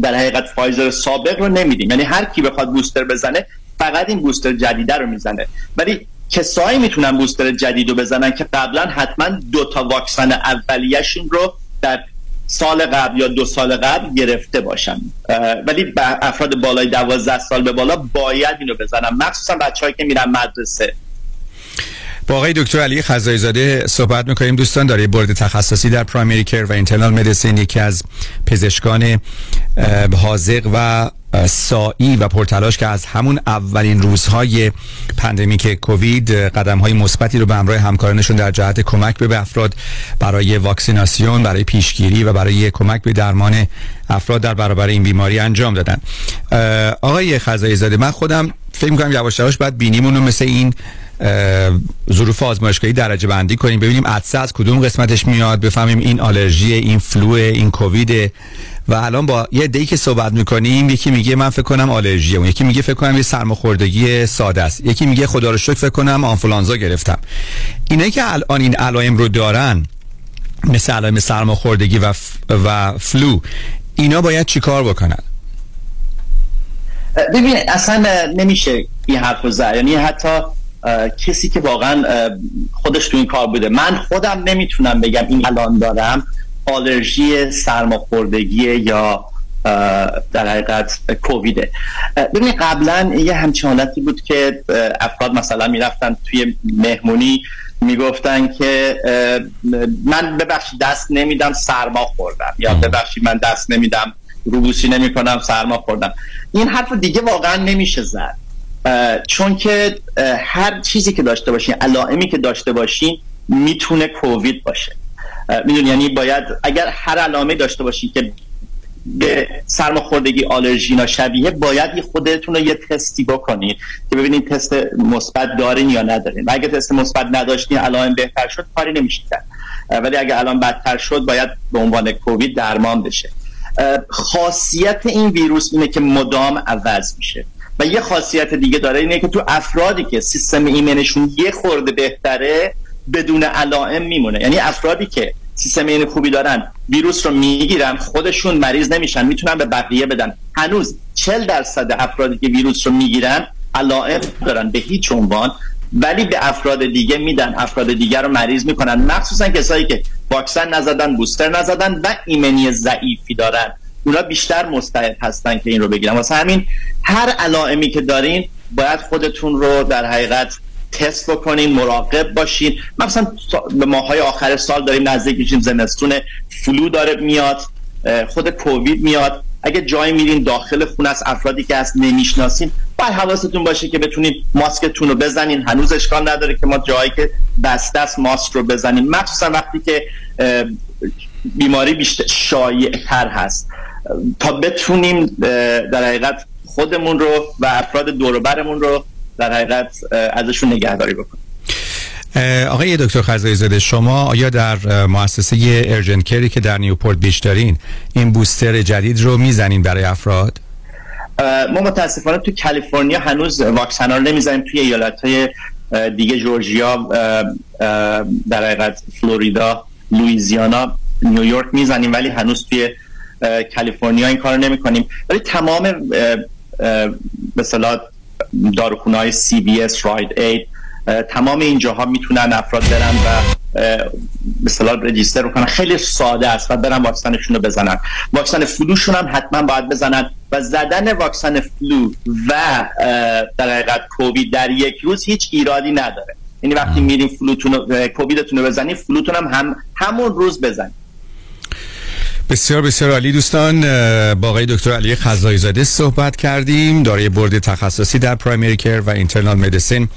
در حقیقت فایزر سابق رو نمیدیم. یعنی هر کی بخواد booster بزنه فقط این بوستر جدیده رو می‌زنه. ولی کسایی می‌تونن بوستر جدید رو بزنن که قبلا حتما دو تا واکسن اولیه‌شون رو در سال قبل یا دو سال قبل گرفته باشن اه، ولی افراد بالای دوازده سال به بالا باید اینو بزنن مخصوصا بچه‌هایی که میرن مدرسه.
با آقای دکتر علی خزایی زاده صحبت می‌کنیم. دوستان داره بورد تخصصی در پرایمری کر و اینترنال مدیسین یکی از پزشکان اه، حاذق و ساعی و پرتلاش که از همون اولین روزهای pandemic کووید قدم های مثبتی رو به همراه همکارانشون در جهت کمک به افراد برای واکسیناسیون برای پیشگیری و برای کمک به درمان افراد در برابر این بیماری انجام دادن. آقای خزایی زاده من خودم فکر می‌کنم یواش یواش باید بینیمون رو مثل این ظروف آزمایشگاهی درجه بندی کنیم ببینیم عطسه از کدوم قسمتش میاد بفهمیم این آلرژی این flu این کووید. و الان با یه دی که صحبت می‌کنیم یکی میگه من فکر کنم آلرژیه اون یکی میگه فکر کنم یه سرماخوردگی ساده است. یکی میگه خدا رو شکر فکر کنم آنفولانزا گرفتم. اینایی که الان این علائم رو دارن مثل علائم سرماخوردگی و, ف... و فلو اینا باید چیکار بکنن؟
ببین اصلا نمیشه این حرف زد. یعنی حتی کسی که واقعا خودش تو این کار بوده. من خودم نمی‌تونم بگم این الان دارم آلرژی سرماخوردگی یا در حقیقت کوویده. ببینید قبلا یه همچین حالتی بود که افراد مثلا می‌رفتن توی مهمونی می‌گفتن که من ببخشید دست نمیدم سرما خوردم. یا ببخشید من دست نمیدم روبوسی نمی کنم سرما خوردم. این حرف دیگه واقعا نمیشه زد. چون که هر چیزی که داشته باشین علائمی که داشته باشین می‌تونه کووید باشه. می‌دونی یعنی باید اگر هر علامه داشته باشین که به سرماخوردگی آلرژینا شبیه باید خودتون رو یه تستی بکنید که ببینید تست مثبت دارین یا ندارین. و اگه تست مثبت نداشتین علائم بهتر شد کاری نمیشه کرد. ولی اگه الان بدتر شد باید به عنوان کووید درمان بشه. خاصیت این ویروس اینه که مدام عوض میشه. و یه خاصیت دیگه داره اینه که تو افرادی که سیستم ایمنشون یه خورده بهتره بدون علائم میمونه. یعنی افرادی که سیستم ایمنی خوبی دارن ویروس رو می‌گیرن خودشون مریض نمیشن می‌تونن به بقیه بدن. هنوز 40 درصد افرادی که ویروس رو می‌گیرن علائم دارن به هیچ عنوان ولی به افراد دیگه میدن. افراد دیگر رو مریض می‌کنن. مخصوصا کسایی که واکسن نزدن بوستر نزدن و ایمنی ضعیفی دارن. اونا بیشتر مستعد هستن که این رو بگیرن. واسه همین هر علائمی که دارین باید خودتون رو در حقیقت تست بکنین مراقب باشین. مثلا به ماهای آخر سال داریم نزدیک میشیم زمستون فلو داره میاد خود کووید میاد. اگه جایی میرین داخل خونه از افرادی که هست نمی‌شناسین باید حواستون باشه که بتونین ماسکتون رو بزنین. هنوز اشکال نداره که ما جایی که بسته است ماسک رو بزنین مخصوصا وقتی که بیماری بیشتر شایع تر هست. تا بتونیم در حقیقت خودمون رو و افراد دوروبرمون رو در حقیقت ازشون نگهداری بکنیم.
آقای دکتر خزایی زاده شما آیا در مؤسسه ارجنت کری که در نیوپورت بیش دارین این بوستر جدید رو می‌زنین برای افراد؟
ما متاسفانه تو کالیفرنیا هنوز واکسن ها رو نمی‌زنیم. توی ایالت های دیگه جورجیا در حقیقت فلوریدا لویزیانا نیویورک می‌زنیم ولی هنوز توی کالیفرنیا این کار نمی کنیم ولی تمام مثلا داروخونه های CVS Rite Aid تمام اینجاها می‌تونن افراد برن و مثلا register کنن خیلی ساده است و برن واکسنشون رو بزنن. واکسن flu شون هم حتما باید بزنن و زدن واکسن flu و در حقیقت کووید در یک روز هیچ ایرادی نداره. یعنی وقتی میرین flu تون کوویدتون رو بزنید flu تون هم, هم همون روز بزنید
بسیار بسیار عالی دوستان با آقای دکتر علی خزایی زاده صحبت کردیم. دارای برد تخصصی در پرایمری کر و اینترنال مدیسین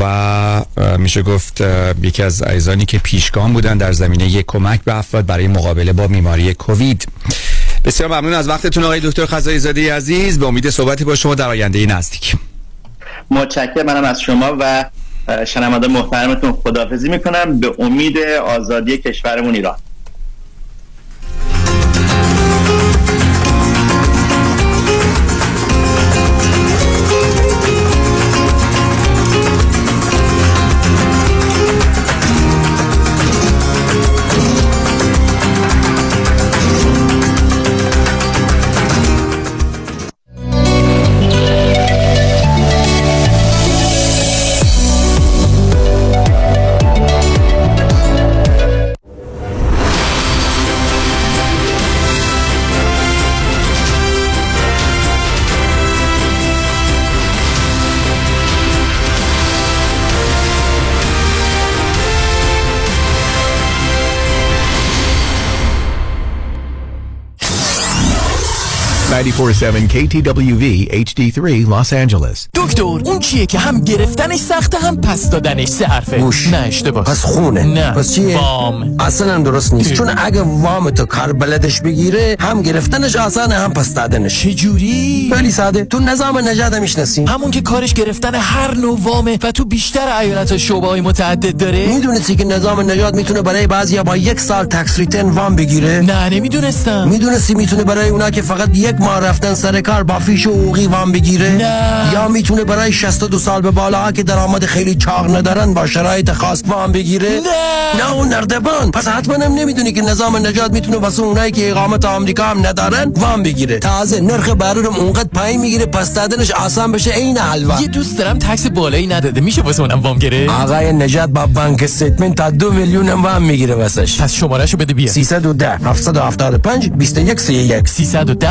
و میشه گفت یکی از ایزانی که پیشگام بودن در زمینه یک کمک به افراد برای مقابله با بیماری کووید. بسیار ممنون از وقتتون آقای دکتر خزایی زاده عزیز. به امید صحبتی با شما در آینده نزدیک.
متشکرم منم از شما و شنونده محترمتون خداحافظی می‌کنم. به امید آزادی کشورمون ایران.
947 KTWV HD3 Los Angeles.
دکتر اون چیه که هم گرفتنش سخته هم پس دادنش سه حرفه.
گوش
نه اشتباه.
پس خونه.
نه.
پس چیه؟
وام.
اصلا هم درست نیست. چون اگه وام تو کار بلدش بگیره هم گرفتنش آسانه هم پس دادنش.
چجوری؟
خیلی ساده. تو نظام نجات می‌شناسی.
همون که کارش گرفتن هر نوع وامه و تو بیشتر ایالت و شعبه های متعدد داره؟
می‌دونستی که نظام نجات می‌تونه برای بعضیا با یک سال تکس ریتن وام بگیره؟
نه نمی‌دونستم.
می‌دونستی می‌تونه برای اونا که فقط یک ماه ماه رفتن سر کار با فیش حقوقی وام بگیره؟
نه.
یا می‌تونه برای 62 سال به بالا که درآمد خیلی چاق ندارن با شرایط خاص وام بگیره؟
نه.
نه اون نردبان. پس حتما هم نمی‌دونی که نظام نجات می‌تونه واسه اونایی که اقامت آمریکا هم ندارن وام بگیره. تازه نرخ بهره‌ام اونقدر پایین می‌گیره پس دادنش آسان بشه عین حلوا.
یه دوست دارم tax بالایی نداده. میشه واسه اونم وام گرفت؟
آقای نجات با bank statement تا دو میلیون هم وام می‌گیره واسش.
پس شمارهشو بده بیا.
310 775 21 31
310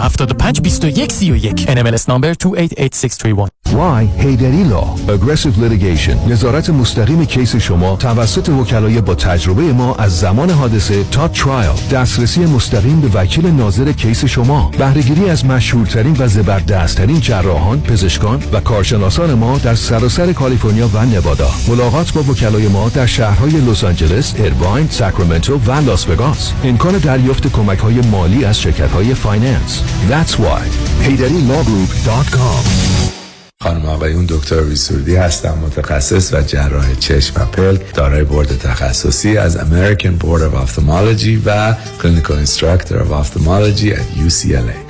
775 21 31 NMLS number 288631
Why Heydari Law Aggressive Litigation. نظارت مستقیم case شما توسط وکلای با تجربه ما از زمان حادثه تا trial دسترسی مستقیم به وکیل ناظر case شما. بهرهگیری از مشهورترین و زبردستترین جراحان پزشکان و کارشناسان ما در سراسر کالیفرنیا و نوادا. ملاقات با وکلای ما در شهرهای لس آنجلس ارواین ساکرامنتو و لاس وگاس. امکان دریافت کمک های مالی از شرکت های finance. That's why HeydariLawGroup.com
خانم آقایون دکتر سرودی هستم متخصص و جراح چشم و پلک دارای بورد تخصصی از American Board of Ophthalmology و Clinical Instructor of Ophthalmology at UCLA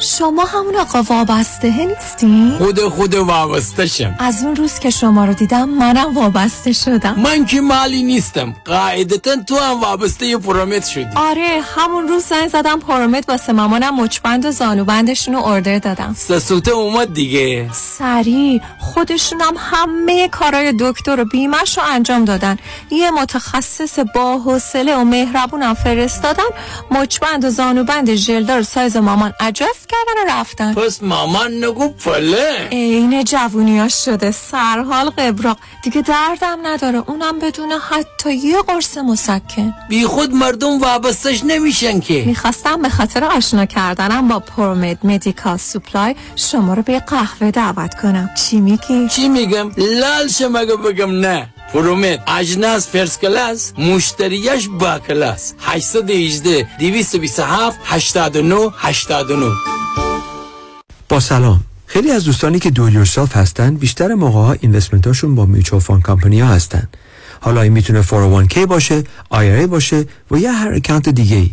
شما همون آقا وابسته نیستین؟
خود خود وابسته شم.
از اون روز که شما رو دیدم منم وابسته شدم.
من که مالی نیستم. قاعدتا تو هم وابسته یه پرومت شدی.
آره همون روز زنگ زدم پرومت واسه مامانم مچبند و زانوبندشون رو اردر دادم.
سسوته اومد دیگه.
سریع خودشونم همه کارای دکتر و بیمش رو انجام دادن. یه متخصص با حوصله و مهربونم فرستادن. مچبند و زانوبند ژلدار سایز مامان اجاست کردن و رفتن.
پس مامان نگو پله.
عین جوونیاش شده. سرحال قبراق. دیگه دردم نداره. اونم بدون حتی یه قرص مسکن.
بی خود مردم وابستش نمیشن که.
می‌خواستم به خاطر آشنا کردنم با پرومید مدیکال سوپلای شما رو به قهوه دعوت کنم. چی میگی؟
چی میگم؟ لال شمگه بگم نه. پرومت اجناس فرس کلاس مشتریش با کلاس 818 227 89 89
با سلام خیلی از دوستانی که do yourself هستن بیشتر موقع ها investment با mutual fund company ها هستن حالا این می‌تونه 401k باشه IRA باشه و یا هر account دیگه ای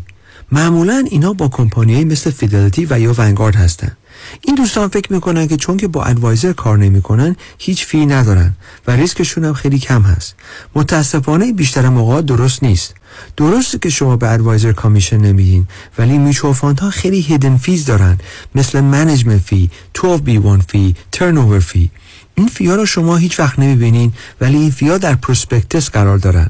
معمولا اینا با کمپانیایی مثل Fidelity و یا Vanguard هستن این دوستان فکر می‌کنن که چون که با advisor کار نمی‌کنن هیچ fee ندارن و ریسکشون هم خیلی کم هست. متاسفانه بیشتر موقع درست نیست. درسته که شما به advisor commission نمیدین ولی mutual fund ها خیلی hidden fees دارن. مثل management fee 12b1 fee turn fee این fee ا رو شما هیچ وقت نمی‌بینین ولی این fee ا در prospectus قرار دارن.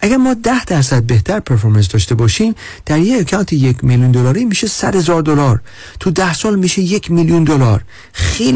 اگر ما ده درصد بهتر performance داشته باشیم در یک account یک میلیون دلاری میشه صد هزار دلار. تو ده سال میشه یک میلیون دلار. خیلی